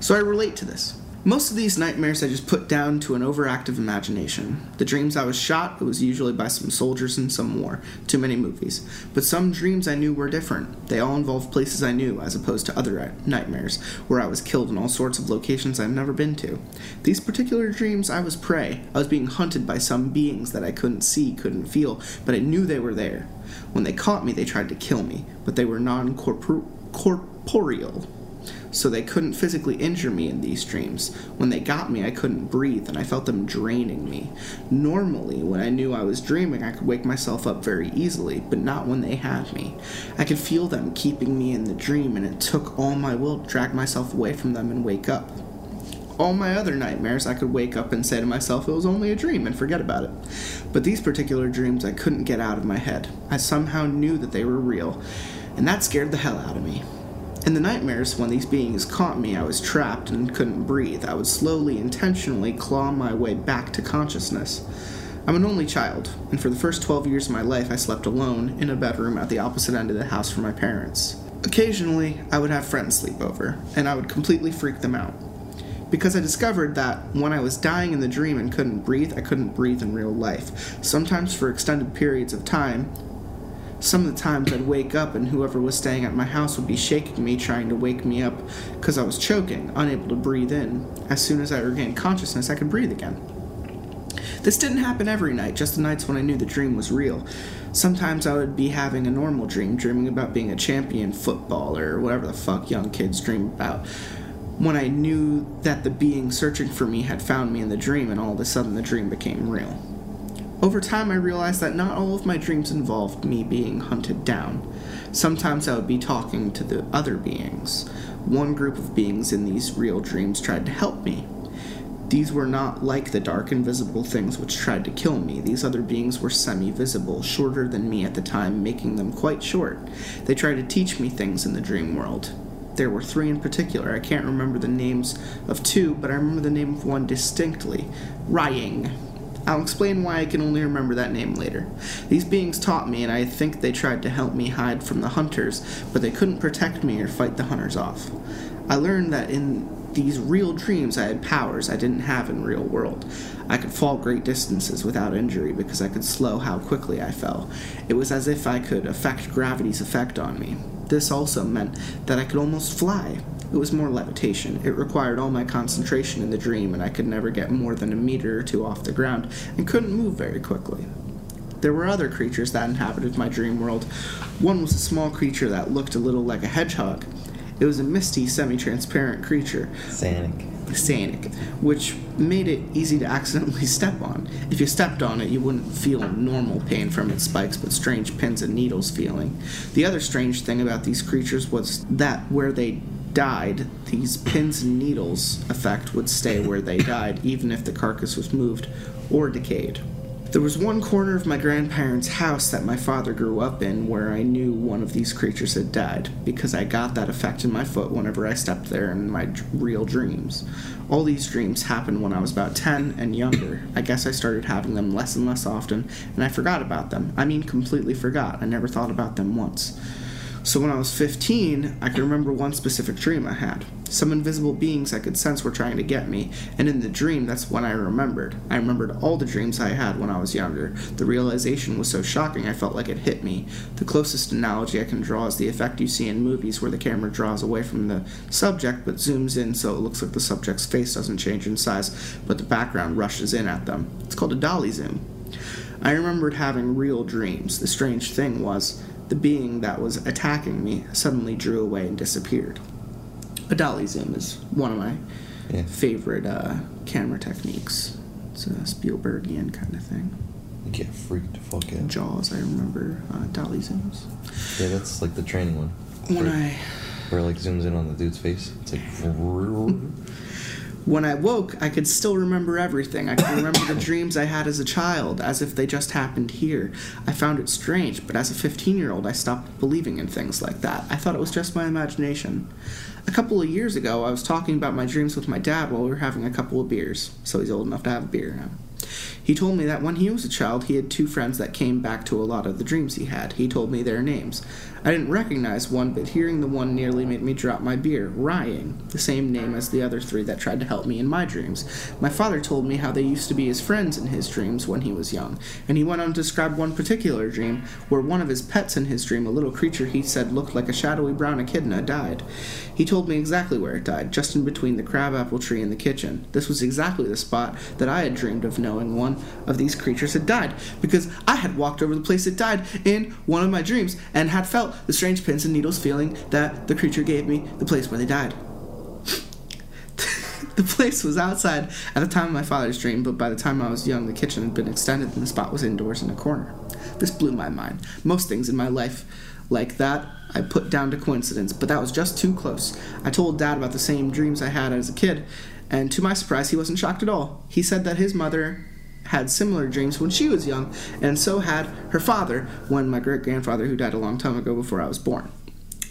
So I relate to this. Most of these nightmares I just put down to an overactive imagination. The dreams I was shot, it was usually by some soldiers in some war. Too many movies. But some dreams I knew were different. They all involved places I knew, as opposed to other uh, nightmares, where I was killed in all sorts of locations I've never been to. These particular dreams, I was prey. I was being hunted by some beings that I couldn't see, couldn't feel, but I knew they were there. When they caught me, they tried to kill me, but they were non corporeal so they couldn't physically injure me in these dreams. When they got me, I couldn't breathe and I felt them draining me. Normally, when I knew I was dreaming, I could wake myself up very easily, but not when they had me. I could feel them keeping me in the dream, and it took all my will to drag myself away from them and wake up. All my other nightmares, I could wake up and say to myself it was only a dream and forget about it. But these particular dreams, I couldn't get out of my head. I somehow knew that they were real, and that scared the hell out of me. In the nightmares, when these beings caught me, I was trapped and couldn't breathe. I would slowly, intentionally claw my way back to consciousness. I'm an only child, and for the first 12 years of my life, I slept alone in a bedroom at the opposite end of the house from my parents. Occasionally, I would have friends sleep over, and I would completely freak them out. because I discovered that when I was dying in the dream and couldn't breathe, I couldn't breathe in real life. Sometimes for extended periods of time, some of the times I'd wake up and whoever was staying at my house would be shaking me, trying to wake me up because I was choking, unable to breathe in. As soon as I regained consciousness, I could breathe again. This didn't happen every night, just the nights when I knew the dream was real. Sometimes I would be having a normal dream, dreaming about being a champion footballer or whatever the fuck young kids dream about. When I knew that the being searching for me had found me in the dream, and all of a sudden the dream became real. Over time, I realized that not all of my dreams involved me being hunted down. Sometimes I would be talking to the other beings. One group of beings in these real dreams tried to help me. These were not like the dark, invisible things which tried to kill me. These other beings were semi visible, shorter than me at the time, making them quite short. They tried to teach me things in the dream world. There were three in particular. I can't remember the names of two, but I remember the name of one distinctly Rying. I'll explain why I can only remember that name later. These beings taught me, and I think they tried to help me hide from the hunters, but they couldn't protect me or fight the hunters off. I learned that in these real dreams I had powers I didn't have in real world. I could fall great distances without injury because I could slow how quickly I fell. It was as if I could affect gravity's effect on me. This also meant that I could almost fly. It was more levitation. It required all my concentration in the dream, and I could never get more than a meter or two off the ground and couldn't move very quickly. There were other creatures that inhabited my dream world. One was a small creature that looked a little like a hedgehog. It was a misty, semi transparent creature, Sanic. Sanic, which made it easy to accidentally *laughs* step on. If you stepped on it, you wouldn't feel normal pain from its spikes, but strange pins and needles feeling. The other strange thing about these creatures was that where they died, these pins and needles effect would stay where they died, even if the carcass was moved or decayed. There was one corner of my grandparents' house that my father grew up in where I knew one of these creatures had died, because I got that effect in my foot whenever I stepped there in my d- real dreams. All these dreams happened when I was about 10 and younger. I guess I started having them less and less often, and I forgot about them. I mean, completely forgot. I never thought about them once. So when I was 15, I can remember one specific dream I had. Some invisible beings I could sense were trying to get me, and in the dream, that's when I remembered. I remembered all the dreams I had when I was younger. The realization was so shocking I felt like it hit me. The closest analogy I can draw is the effect you see in movies where the camera draws away from the subject but zooms in so it looks like the subject's face doesn't change in size, but the background rushes in at them. It's called a dolly zoom. I remembered having real dreams. The strange thing was, the being that was attacking me suddenly drew away and disappeared. A dolly zoom is one of my Yeah. favorite uh, camera techniques. It's a Spielbergian kind of thing. You get freaked the fuck out. Jaws, I remember uh, dolly zooms. Yeah, that's like the training one. When where, I where it like zooms in on the dude's face. It's like. *laughs* *laughs* when I woke, I could still remember everything. I could remember the dreams I had as a child, as if they just happened here. I found it strange, but as a 15 year old, I stopped believing in things like that. I thought it was just my imagination. A couple of years ago, I was talking about my dreams with my dad while we were having a couple of beers, so he's old enough to have a beer now. He told me that when he was a child, he had two friends that came back to a lot of the dreams he had. He told me their names. I didn't recognize one, but hearing the one nearly made me drop my beer. Rying, the same name as the other three that tried to help me in my dreams. My father told me how they used to be his friends in his dreams when he was young, and he went on to describe one particular dream where one of his pets in his dream, a little creature he said looked like a shadowy brown echidna, died. He told me exactly where it died, just in between the crabapple tree and the kitchen. This was exactly the spot that I had dreamed of knowing one of these creatures had died, because I had walked over the place it died in one of my dreams and had felt the strange pins and needles feeling that the creature gave me the place where they died. *laughs* the place was outside at the time of my father's dream, but by the time I was young, the kitchen had been extended and the spot was indoors in a corner. This blew my mind. Most things in my life like that I put down to coincidence, but that was just too close. I told Dad about the same dreams I had as a kid, and to my surprise, he wasn't shocked at all. He said that his mother had similar dreams when she was young, and so had her father when my great grandfather, who died a long time ago before I was born.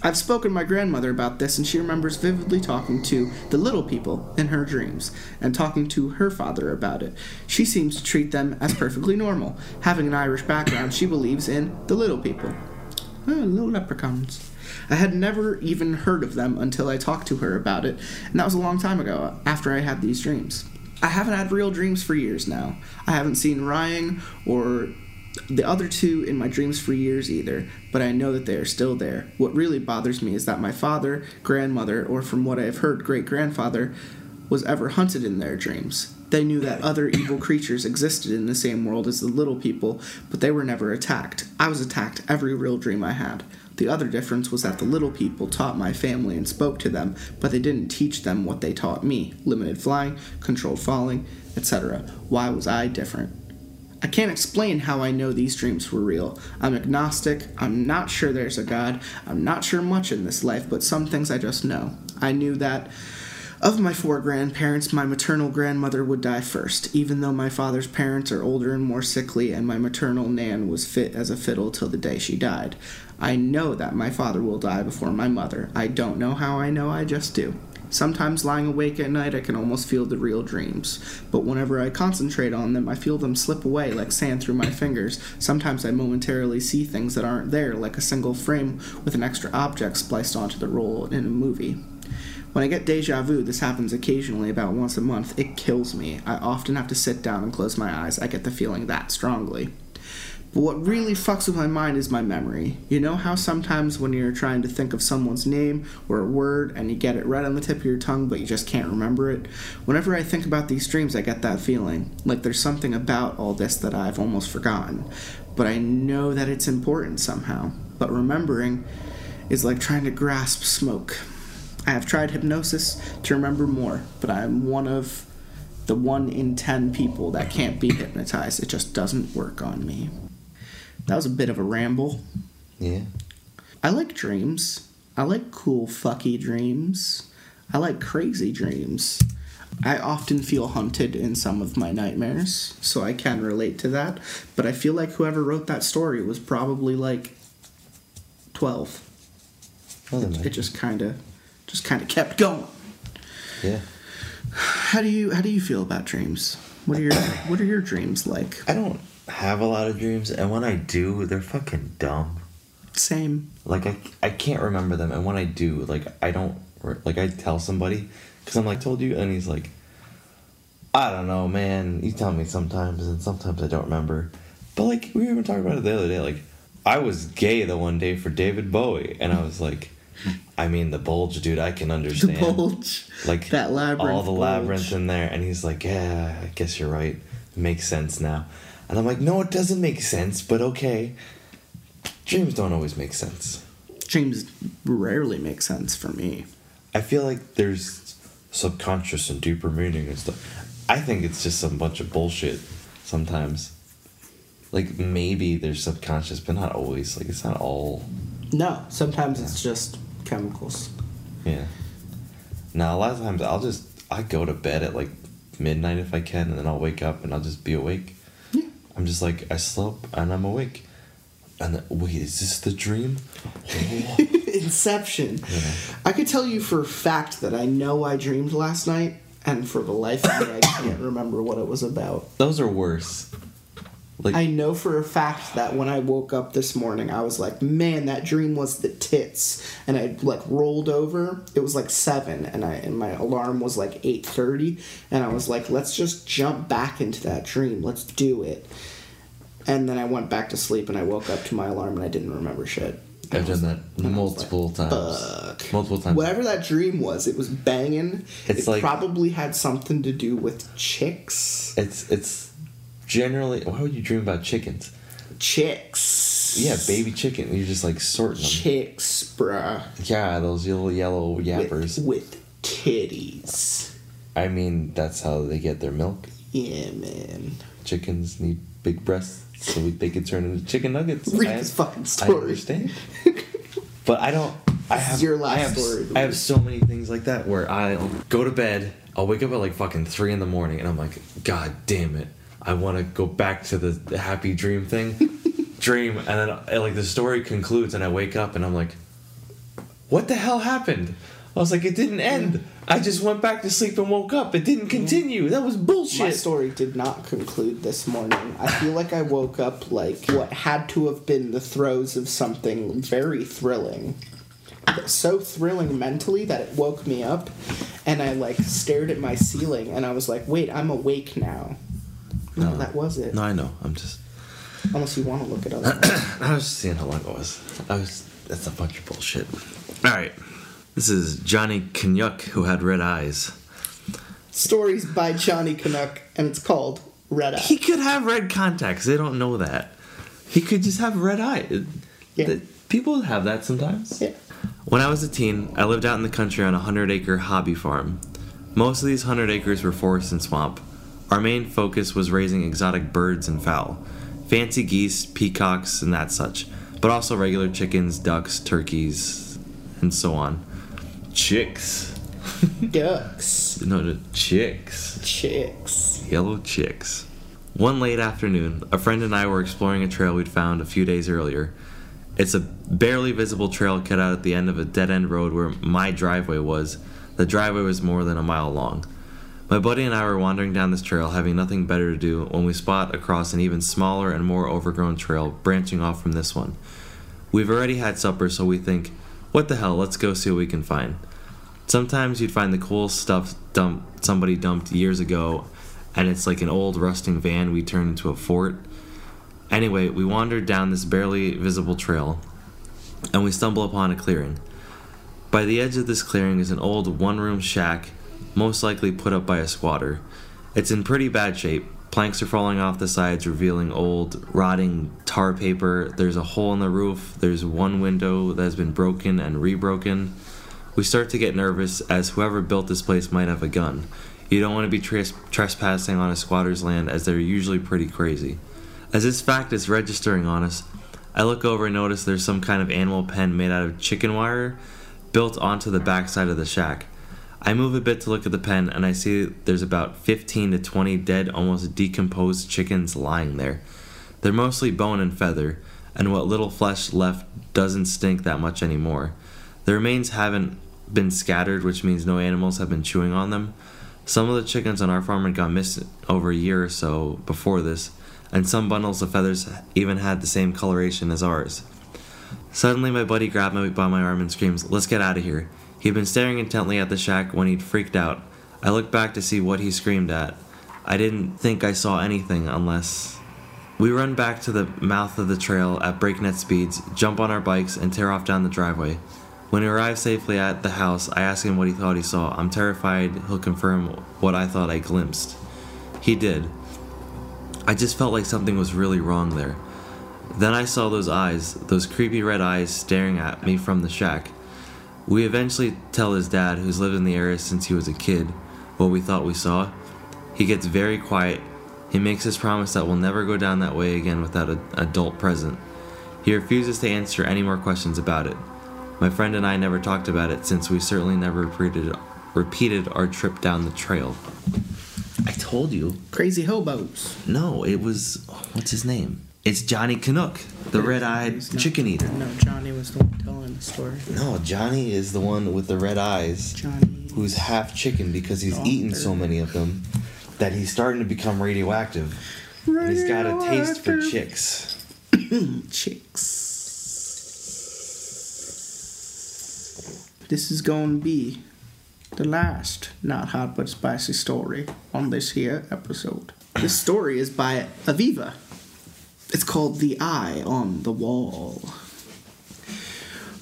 I've spoken to my grandmother about this, and she remembers vividly talking to the little people in her dreams and talking to her father about it. She seems to treat them as perfectly normal. Having an Irish background, she believes in the little people. Oh, little leprechauns. I had never even heard of them until I talked to her about it, and that was a long time ago after I had these dreams. I haven't had real dreams for years now. I haven't seen Ryan or the other two in my dreams for years either, but I know that they are still there. What really bothers me is that my father, grandmother, or from what I have heard, great grandfather, was ever hunted in their dreams. They knew that other evil creatures existed in the same world as the little people, but they were never attacked. I was attacked every real dream I had. The other difference was that the little people taught my family and spoke to them, but they didn't teach them what they taught me limited flying, controlled falling, etc. Why was I different? I can't explain how I know these dreams were real. I'm agnostic. I'm not sure there's a God. I'm not sure much in this life, but some things I just know. I knew that of my four grandparents, my maternal grandmother would die first, even though my father's parents are older and more sickly, and my maternal nan was fit as a fiddle till the day she died. I know that my father will die before my mother. I don't know how I know, I just do. Sometimes lying awake at night, I can almost feel the real dreams. But whenever I concentrate on them, I feel them slip away like sand through my fingers. Sometimes I momentarily see things that aren't there, like a single frame with an extra object spliced onto the roll in a movie. When I get deja vu, this happens occasionally about once a month. It kills me. I often have to sit down and close my eyes. I get the feeling that strongly. But what really fucks with my mind is my memory. You know how sometimes when you're trying to think of someone's name or a word and you get it right on the tip of your tongue but you just can't remember it? Whenever I think about these dreams, I get that feeling. Like there's something about all this that I've almost forgotten. But I know that it's important somehow. But remembering is like trying to grasp smoke. I have tried hypnosis to remember more, but I am one of the one in ten people that can't be hypnotized. It just doesn't work on me. That was a bit of a ramble. Yeah. I like dreams. I like cool, fucky dreams. I like crazy dreams. I often feel hunted in some of my nightmares, so I can relate to that. But I feel like whoever wrote that story was probably like 12. Well, then, It just kind of just kind of kept going. yeah. How do you how do you feel about dreams? What are your what are your dreams like? I don't have a lot of dreams, and when I do, they're fucking dumb. Same. Like I, I can't remember them, and when I do, like I don't, like I tell somebody, because I'm like told you, and he's like, I don't know, man. You tell me sometimes, and sometimes I don't remember. But like we were even talking about it the other day, like I was gay the one day for David Bowie, and I was like, I mean the bulge, dude. I can understand. The bulge. like That labyrinth all the bulge. labyrinth in there and he's like yeah i guess you're right it makes sense now and i'm like no it doesn't make sense but okay dreams don't always make sense Dreams rarely make sense for me. i feel like there's subconscious and deeper meaning and stuff i think it's just some bunch of bullshit sometimes like maybe there's subconscious but not always like it's not all No, sometimes it's just chemicals. Yeah. Now a lot of times I'll just I go to bed at like midnight if I can, and then I'll wake up and I'll just be awake. Yeah. I'm just like I slept and I'm awake. And then, wait, is this the dream? *laughs* Inception. Yeah. I could tell you for a fact that I know I dreamed last night, and for the life of me, I *coughs* can't remember what it was about. Those are worse. Like I know for a fact that when I woke up this morning, I was like, "Man, that dream was the tits." And I like rolled over. It was like seven, and I and my alarm was like eight thirty, and I was like, "Let's just jump back into that dream. Let's do it." And then I went back to sleep, and I woke up to my alarm, and I didn't remember shit. I've done that And I was multiple like, times. Fuck. Multiple times. Whatever that dream was, it was banging. It's it like- probably had something to do with chicks. It's it's generally why would you dream about chickens? Chicks. Yeah, baby chicken. You're just like sorting them. Chicks, bruh. Yeah, those little yellow yappers. with titties. I mean, that's how they get their milk. Yeah, man. Chickens need big breasts so we- they can turn into chicken nuggets. Read I- this fucking I story. understand. *laughs* but I don't. I have your last I have, story, I have so many things like that where I'll go to bed. I'll wake up at like fucking three in the morning, and I'm like, God damn it! I want to go back to the, happy dream thing, *laughs* dream, and then like the story concludes, and I wake up, and I'm like, What the hell happened? I was like, it didn't end. I just went back to sleep and woke up. It didn't continue. That was bullshit. My story did not conclude this morning. I feel like I woke up like what had to have been the throes of something very thrilling. so thrilling mentally that it woke me up, and I like stared at my ceiling, and I was like, "Wait, I'm awake now." No, No. that was it. No, I know. I'm just. Unless you want to look it up. *clears throat* I was just seeing how long it was. I was. That's a bunch of bullshit. All right. This is Johnny Canuck who had red eyes. Stories by Johnny Canuck, and it's called Red Eye. He could have red contacts. They don't know that. He could just have red eyes. Yeah. People have that sometimes. Yeah. When I was a teen, I lived out in the country on a 100 acre hobby farm. Most of these 100 acres were forest and swamp. Our main focus was raising exotic birds and fowl fancy geese, peacocks, and that such, but also regular chickens, ducks, turkeys, and so on. Chicks. *laughs* Ducks. No, no, chicks. Chicks. Yellow chicks. One late afternoon, a friend and I were exploring a trail we'd found a few days earlier. It's a barely visible trail cut out at the end of a dead end road where my driveway was. The driveway was more than a mile long. My buddy and I were wandering down this trail, having nothing better to do, when we spot across an even smaller and more overgrown trail branching off from this one. We've already had supper, so we think, what the hell, let's go see what we can find. Sometimes you'd find the cool stuff dumped, somebody dumped years ago, and it's like an old rusting van we turned into a fort. Anyway, we wandered down this barely visible trail, and we stumble upon a clearing. By the edge of this clearing is an old one room shack, most likely put up by a squatter. It's in pretty bad shape. Planks are falling off the sides, revealing old, rotting tar paper. There's a hole in the roof. There's one window that has been broken and rebroken. We start to get nervous as whoever built this place might have a gun. You don't want to be tres- trespassing on a squatter's land as they're usually pretty crazy. As this fact is registering on us, I look over and notice there's some kind of animal pen made out of chicken wire built onto the backside of the shack. I move a bit to look at the pen and I see there's about 15 to 20 dead, almost decomposed chickens lying there. They're mostly bone and feather, and what little flesh left doesn't stink that much anymore. The remains haven't been scattered, which means no animals have been chewing on them. Some of the chickens on our farm had gone missing over a year or so before this, and some bundles of feathers even had the same coloration as ours. Suddenly, my buddy grabbed me by my arm and screams, Let's get out of here. He'd been staring intently at the shack when he'd freaked out. I looked back to see what he screamed at. I didn't think I saw anything unless. We run back to the mouth of the trail at breakneck speeds, jump on our bikes, and tear off down the driveway. When we arrive safely at the house, I ask him what he thought he saw. I'm terrified he'll confirm what I thought I glimpsed. He did. I just felt like something was really wrong there. Then I saw those eyes, those creepy red eyes staring at me from the shack. We eventually tell his dad, who's lived in the area since he was a kid, what we thought we saw. He gets very quiet. He makes us promise that we'll never go down that way again without an adult present. He refuses to answer any more questions about it. My friend and I never talked about it since we certainly never repeated, repeated our trip down the trail. I told you. Crazy hobos. No, it was. What's his name? It's Johnny Canuck, the red eyed He's chicken eater. No, Johnny was the one telling the story. No, Johnny is the one with the red eyes Johnny. who's half chicken because he's eaten so many of them that he's starting to become radioactive. And he's got a taste for chicks. *clears throat* Chicks. This is going to be the last not hot but spicy story on this here episode. This story is by Aviva. It's called The Eye on the Wall.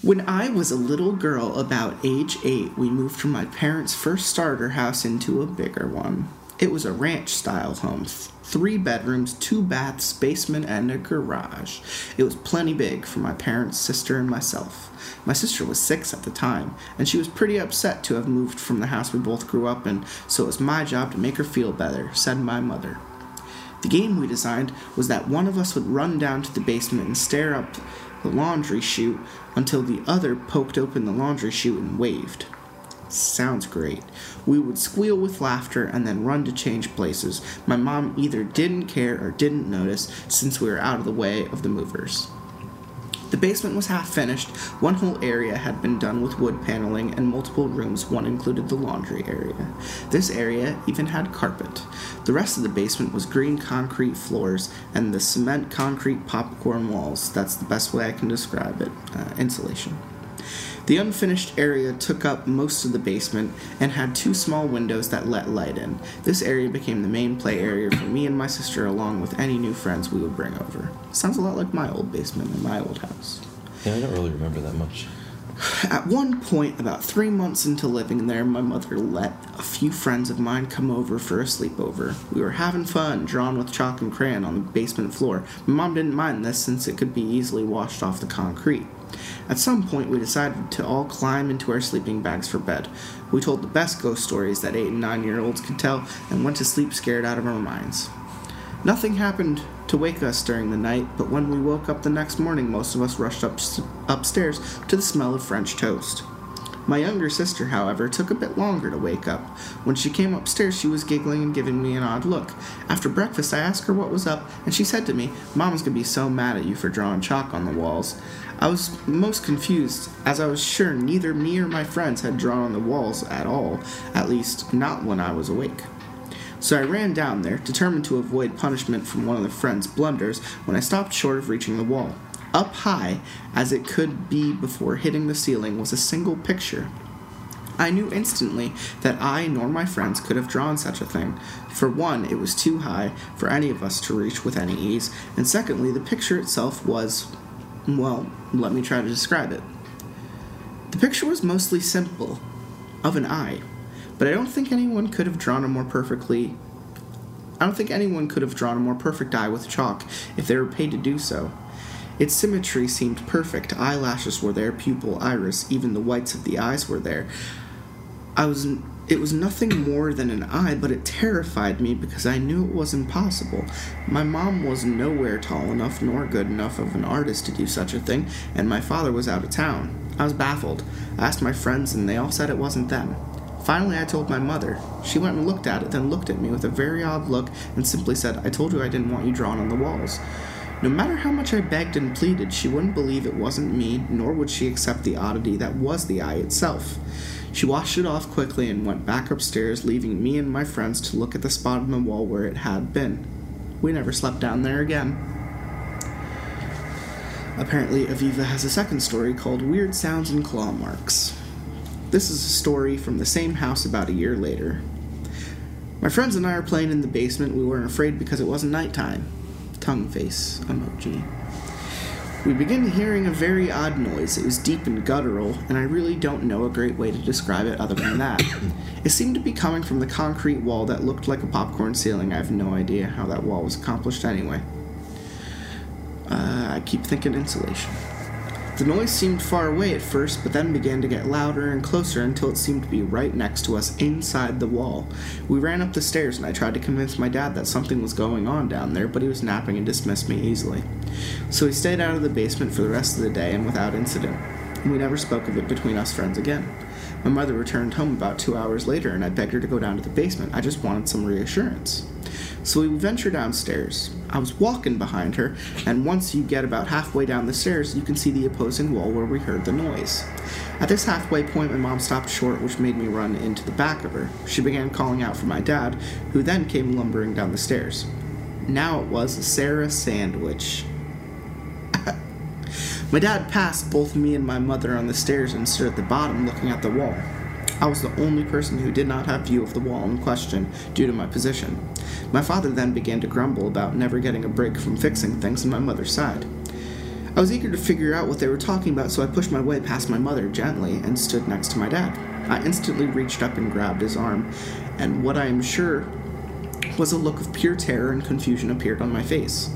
When I was a little girl about age 8, we moved from my parents' first starter house into a bigger one. It was a ranch style home, th- three bedrooms, two baths, basement, and a garage. It was plenty big for my parents, sister, and myself. My sister was six at the time, and she was pretty upset to have moved from the house we both grew up in, so it was my job to make her feel better, said my mother. The game we designed was that one of us would run down to the basement and stare up the laundry chute until the other poked open the laundry chute and waved. Sounds great. We would squeal with laughter and then run to change places. My mom either didn't care or didn't notice since we were out of the way of the movers. The basement was half finished. One whole area had been done with wood paneling and multiple rooms. One included the laundry area. This area even had carpet. The rest of the basement was green concrete floors and the cement concrete popcorn walls. That's the best way I can describe it. Uh, insulation. The unfinished area took up most of the basement and had two small windows that let light in. This area became the main play area for me and my sister, along with any new friends we would bring over. Sounds a lot like my old basement in my old house. Yeah, I don't really remember that much. *sighs* At one point, about three months into living there, my mother let a few friends of mine come over for a sleepover. We were having fun, drawing with chalk and crayon on the basement floor. My mom didn't mind this since it could be easily washed off the concrete. At some point, we decided to all climb into our sleeping bags for bed. We told the best ghost stories that eight and nine year olds could tell and went to sleep scared out of our minds. Nothing happened to wake us during the night, but when we woke up the next morning, most of us rushed up upstairs to the smell of French toast. My younger sister, however, took a bit longer to wake up. When she came upstairs, she was giggling and giving me an odd look. After breakfast, I asked her what was up, and she said to me, Mom's gonna be so mad at you for drawing chalk on the walls. I was most confused, as I was sure neither me or my friends had drawn on the walls at all, at least not when I was awake. So I ran down there, determined to avoid punishment from one of the friend's blunders, when I stopped short of reaching the wall. Up high, as it could be before hitting the ceiling, was a single picture. I knew instantly that I nor my friends could have drawn such a thing. For one, it was too high for any of us to reach with any ease, and secondly, the picture itself was. Well, let me try to describe it. The picture was mostly simple, of an eye, but I don't think anyone could have drawn a more perfectly. I don't think anyone could have drawn a more perfect eye with chalk if they were paid to do so. Its symmetry seemed perfect. Eyelashes were there, pupil, iris, even the whites of the eyes were there. I was it was nothing more than an eye, but it terrified me because I knew it was impossible. My mom was nowhere tall enough nor good enough of an artist to do such a thing, and my father was out of town. I was baffled. I asked my friends, and they all said it wasn't them. Finally, I told my mother. She went and looked at it, then looked at me with a very odd look and simply said, I told you I didn't want you drawn on the walls. No matter how much I begged and pleaded, she wouldn't believe it wasn't me, nor would she accept the oddity that was the eye itself. She washed it off quickly and went back upstairs, leaving me and my friends to look at the spot on the wall where it had been. We never slept down there again. Apparently, Aviva has a second story called Weird Sounds and Claw Marks. This is a story from the same house about a year later. My friends and I are playing in the basement. We weren't afraid because it wasn't nighttime. Tongue face emoji. We begin hearing a very odd noise. It was deep and guttural, and I really don't know a great way to describe it other than that. it seemed to be coming from the concrete wall that looked like a popcorn ceiling. I have no idea how that wall was accomplished anyway. Uh, I keep thinking insulation. The noise seemed far away at first, but then began to get louder and closer until it seemed to be right next to us inside the wall. We ran up the stairs and I tried to convince my dad that something was going on down there, but he was napping and dismissed me easily. So we stayed out of the basement for the rest of the day and without incident. We never spoke of it between us friends again. My mother returned home about two hours later and I begged her to go down to the basement. I just wanted some reassurance. So we ventured downstairs. I was walking behind her, and once you get about halfway down the stairs, you can see the opposing wall where we heard the noise. At this halfway point, my mom stopped short, which made me run into the back of her. She began calling out for my dad, who then came lumbering down the stairs. Now it was Sarah Sandwich. My dad passed both me and my mother on the stairs and stood at the bottom looking at the wall. I was the only person who did not have view of the wall in question due to my position. My father then began to grumble about never getting a break from fixing things on my mother's side. I was eager to figure out what they were talking about, so I pushed my way past my mother gently and stood next to my dad. I instantly reached up and grabbed his arm, and what I am sure was a look of pure terror and confusion appeared on my face.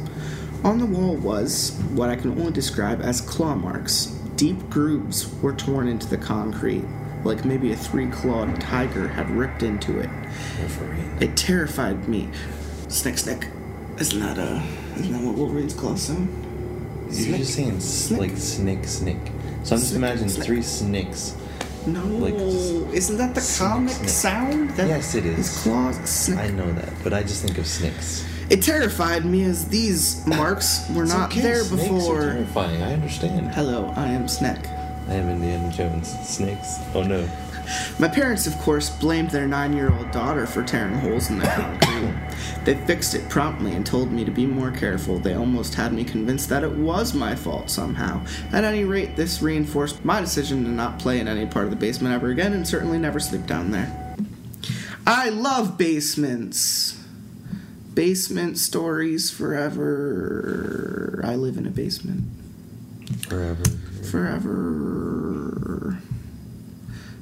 On the wall was what I can only describe as claw marks. Deep grooves were torn into the concrete, like maybe a three clawed tiger had ripped into it. Wolverine. It terrified me. Snick, snick. Isn't that uh? Isn't that what Wolverine's claws sound? You're just saying Snick. like snick, snick. So I'm just imagining snick. three snicks. No, Like, isn't that the snick, comic snick. sound? That Yes, it is. His claws. Snick. I know that, but I just think of snicks. It terrified me as these marks were It's not okay, there snakes are before. terrifying. I understand. Hello, I am Snick. I am Indiana Jones. Snakes. Oh no. My parents, of course, blamed their nine year old daughter for tearing holes in the concrete. They fixed it promptly and told me to be more careful. They almost had me convinced that it was my fault somehow. At any rate, this reinforced my decision to not play in any part of the basement ever again and certainly never sleep down there. I love basements. Basement stories forever. I live in a basement Forever. forever.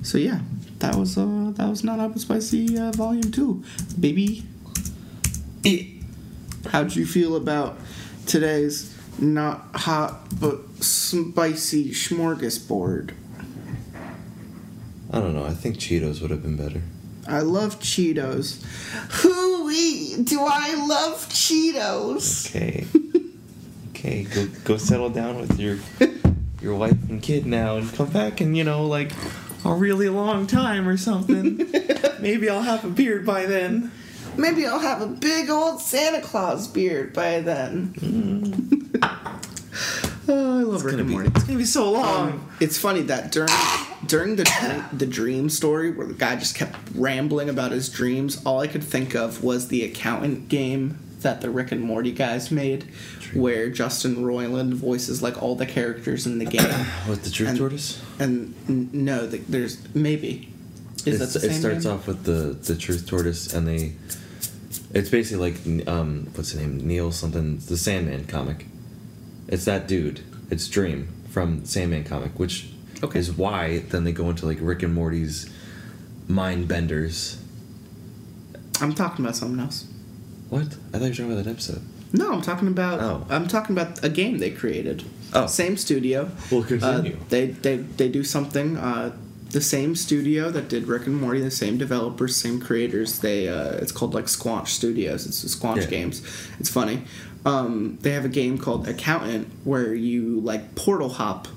So yeah, that was uh that was not apple spicy uh, volume two, baby. How'd you feel about today's not hot but spicy smorgasbord? I don't know. I think Cheetos would have been better. I love Cheetos. Hooey, do I love Cheetos? Okay. okay, go go settle down with your your wife and kid now and come back and you know, like a really long time or something. *laughs* Maybe I'll have a beard by then. Maybe I'll have a big old Santa Claus beard by then. *laughs* oh, I love Rick and Morty. it's gonna be so long. Um, it's funny that during during the the dream story where the guy just kept rambling about his dreams, all I could think of was the accountant game that the Rick and Morty guys made, where Justin Roiland voices like all the characters in the game. *clears throat* With the truth And- tortoise? and n- no, the, there's maybe. Is It's- that the it starts game? off with the the truth tortoise, and they. It's basically like um, what's the name? Neil something. The Sandman comic. It's that dude. It's Dream from Sandman comic, which Okay. is why then they go into like Rick and Morty's mind benders. I'm talking about something else. What? I thought you were talking about that episode. No, I'm talking about. Oh. I'm talking about a game they created. Oh. Same studio. Well, Uh, continue. they they they do something. Uh, the same studio that did Rick and Morty, the same developers, same creators. They uh, it's called like Squanch Studios. It's Squanch Yeah. Games. It's funny. Um, they have a game called Accountant where you like portal hop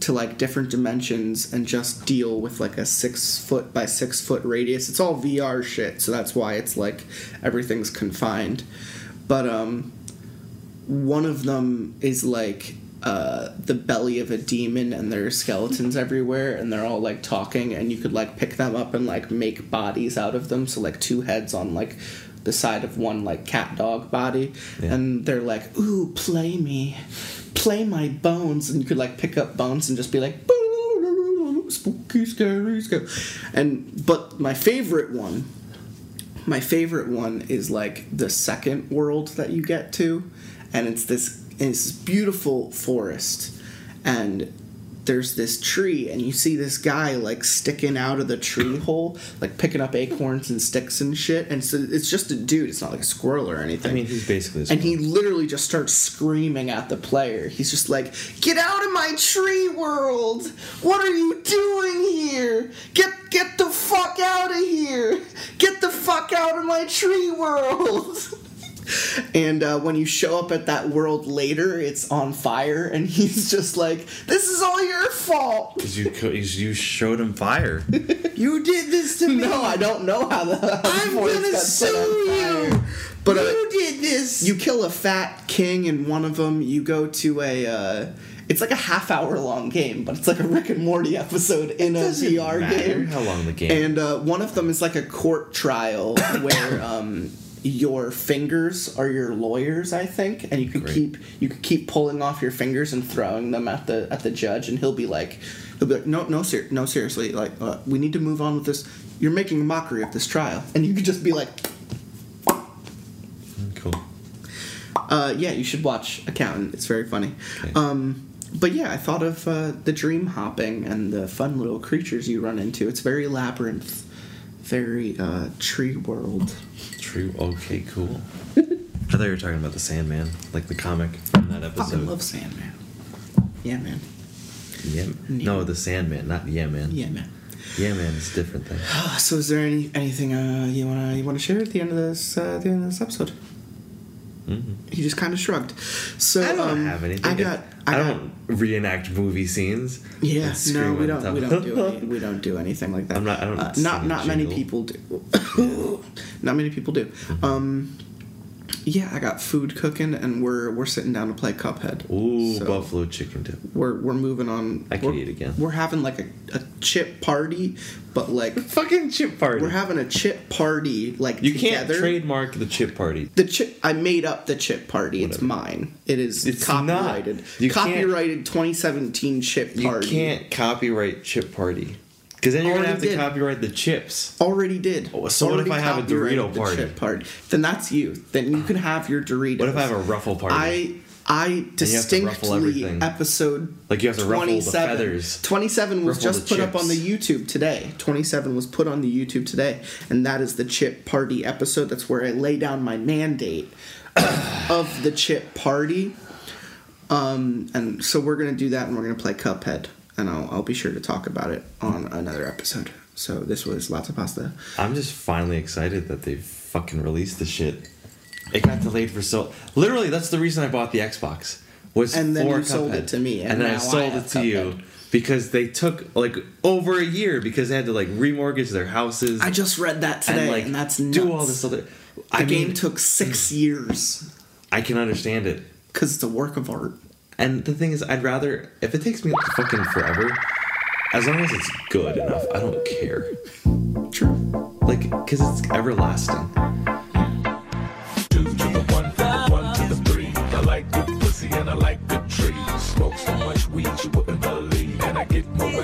to like different dimensions and just deal with like a six foot by six foot radius. It's all VR shit, so that's why it's like everything's confined. But um, one of them is like uh, the belly of a demon and there are skeletons *laughs* everywhere and they're all like talking and you could like pick them up and like make bodies out of them so like two heads on like the side of one like cat dog body. Yeah. and they're like ooh play me. Play my bones. And you could like pick up bones and just be like spooky scary scary and but my favorite one my favorite one is like the second world that you get to and it's this it's this beautiful forest and there's this tree and you see this guy like sticking out of the tree hole like picking up acorns and sticks and shit and so it's just a dude it's not like a squirrel or anything I mean, he's basically. a and he literally just starts screaming at the player. He's just like, "Get out of my tree world! What are you doing here? Get get the fuck out of here! Get the fuck out of my tree world!" *laughs* And uh, when you show up at that world later, it's on fire, and *laughs* he's just like, "This is all your fault." Because you, you showed him fire. *laughs* You did this to me. No, I don't know how the. How I'm forest gonna got set on sue fire. you. But uh, you did this. You kill a fat king in one of them. You go to a. Uh, it's like a half hour long game, but it's like a Rick and Morty episode in a VR game. how long the game- And uh, one of them is like a court trial *coughs* where um, your fingers are your lawyers, I think, and you could Great. keep you could keep pulling off your fingers and throwing them at the at the judge, and he'll be like, he'll be like, no, no, ser- no, seriously, like uh, we need to move on with this. You're making a mockery of this trial, and you could just be like. cool. Uh, yeah, you should watch Accountant. It's very funny. Okay. Um, but yeah, I thought of uh, the dream hopping and the fun little creatures you run into. It's very labyrinth, very uh, tree world. True. Okay, cool. I thought you were talking about the Sandman, like the comic from that episode. I episode. love Sandman. Yeah, man. Yeah. No, the Sandman, not Yeah Man. Yeah, man. Yeah Man is a different thing. *sighs* So, is there any anything uh, you wanna you wanna share at the end of this uh, at the end of this episode? Mhm. He just kind of shrugged. So I don't um, have anything. I got. I, I, don't reenact movie scenes. Yeah, no, we don't. We don't do. Any, *laughs* we don't do anything like that. I'm not- I don't Uh, not not many people do. *laughs* not many people do. Mm-hmm. Um, Yeah, I got food cooking, and we're we're sitting down to play Cuphead. Ooh, So- buffalo chicken dip. We're we're moving on. I we're- eat again. We're having like a, a chip party, but like *laughs* Fucking chip party. we're having a chip party like you can't trademark the chip party. the chip. I made up the chip party. It's mine. It is It's not. copyrighted. You copyrighted 2017 chip party. You can't copyright chip party. Because then you're gonna have Already to did. copyright the chips. Already did. Oh, so what if I have a Dorito the party? chip party? Then that's you. Then you can have your Doritos. What if I have a ruffle party? I I you have to ruffle distinctly episode Like you have to ruffle the 27. feathers. 27 was Ruffle just the put up on the. YouTube today. 27 was put on the YouTube today, and that is the chip party episode. That's where I lay down my mandate *coughs* of the chip party. Um, and so we're gonna do that, and we're gonna play Cuphead, and I'll I'll be sure to talk about it on another episode. So this was lots of pasta. I'm just finally excited that they fucking released the shit. It got delayed for so. Literally, that's the reason I bought the Xbox. Was And then for you sold it to me, and and, then I I sold have it to you because they took like over a year because they had to like remortgage their houses. I just read that today, and and, that's nuts. do all this other. The I game mean, took six years I can understand it. because it's a work of art. And the thing is, I'd rather if it takes me fucking forever, as long as it's good enough, I don't care. True. Like, cause it's everlasting. Two to the one, from the one to the three. I like good pussy and I like good trees. Smoke so much weed you wouldn't believe. And I get more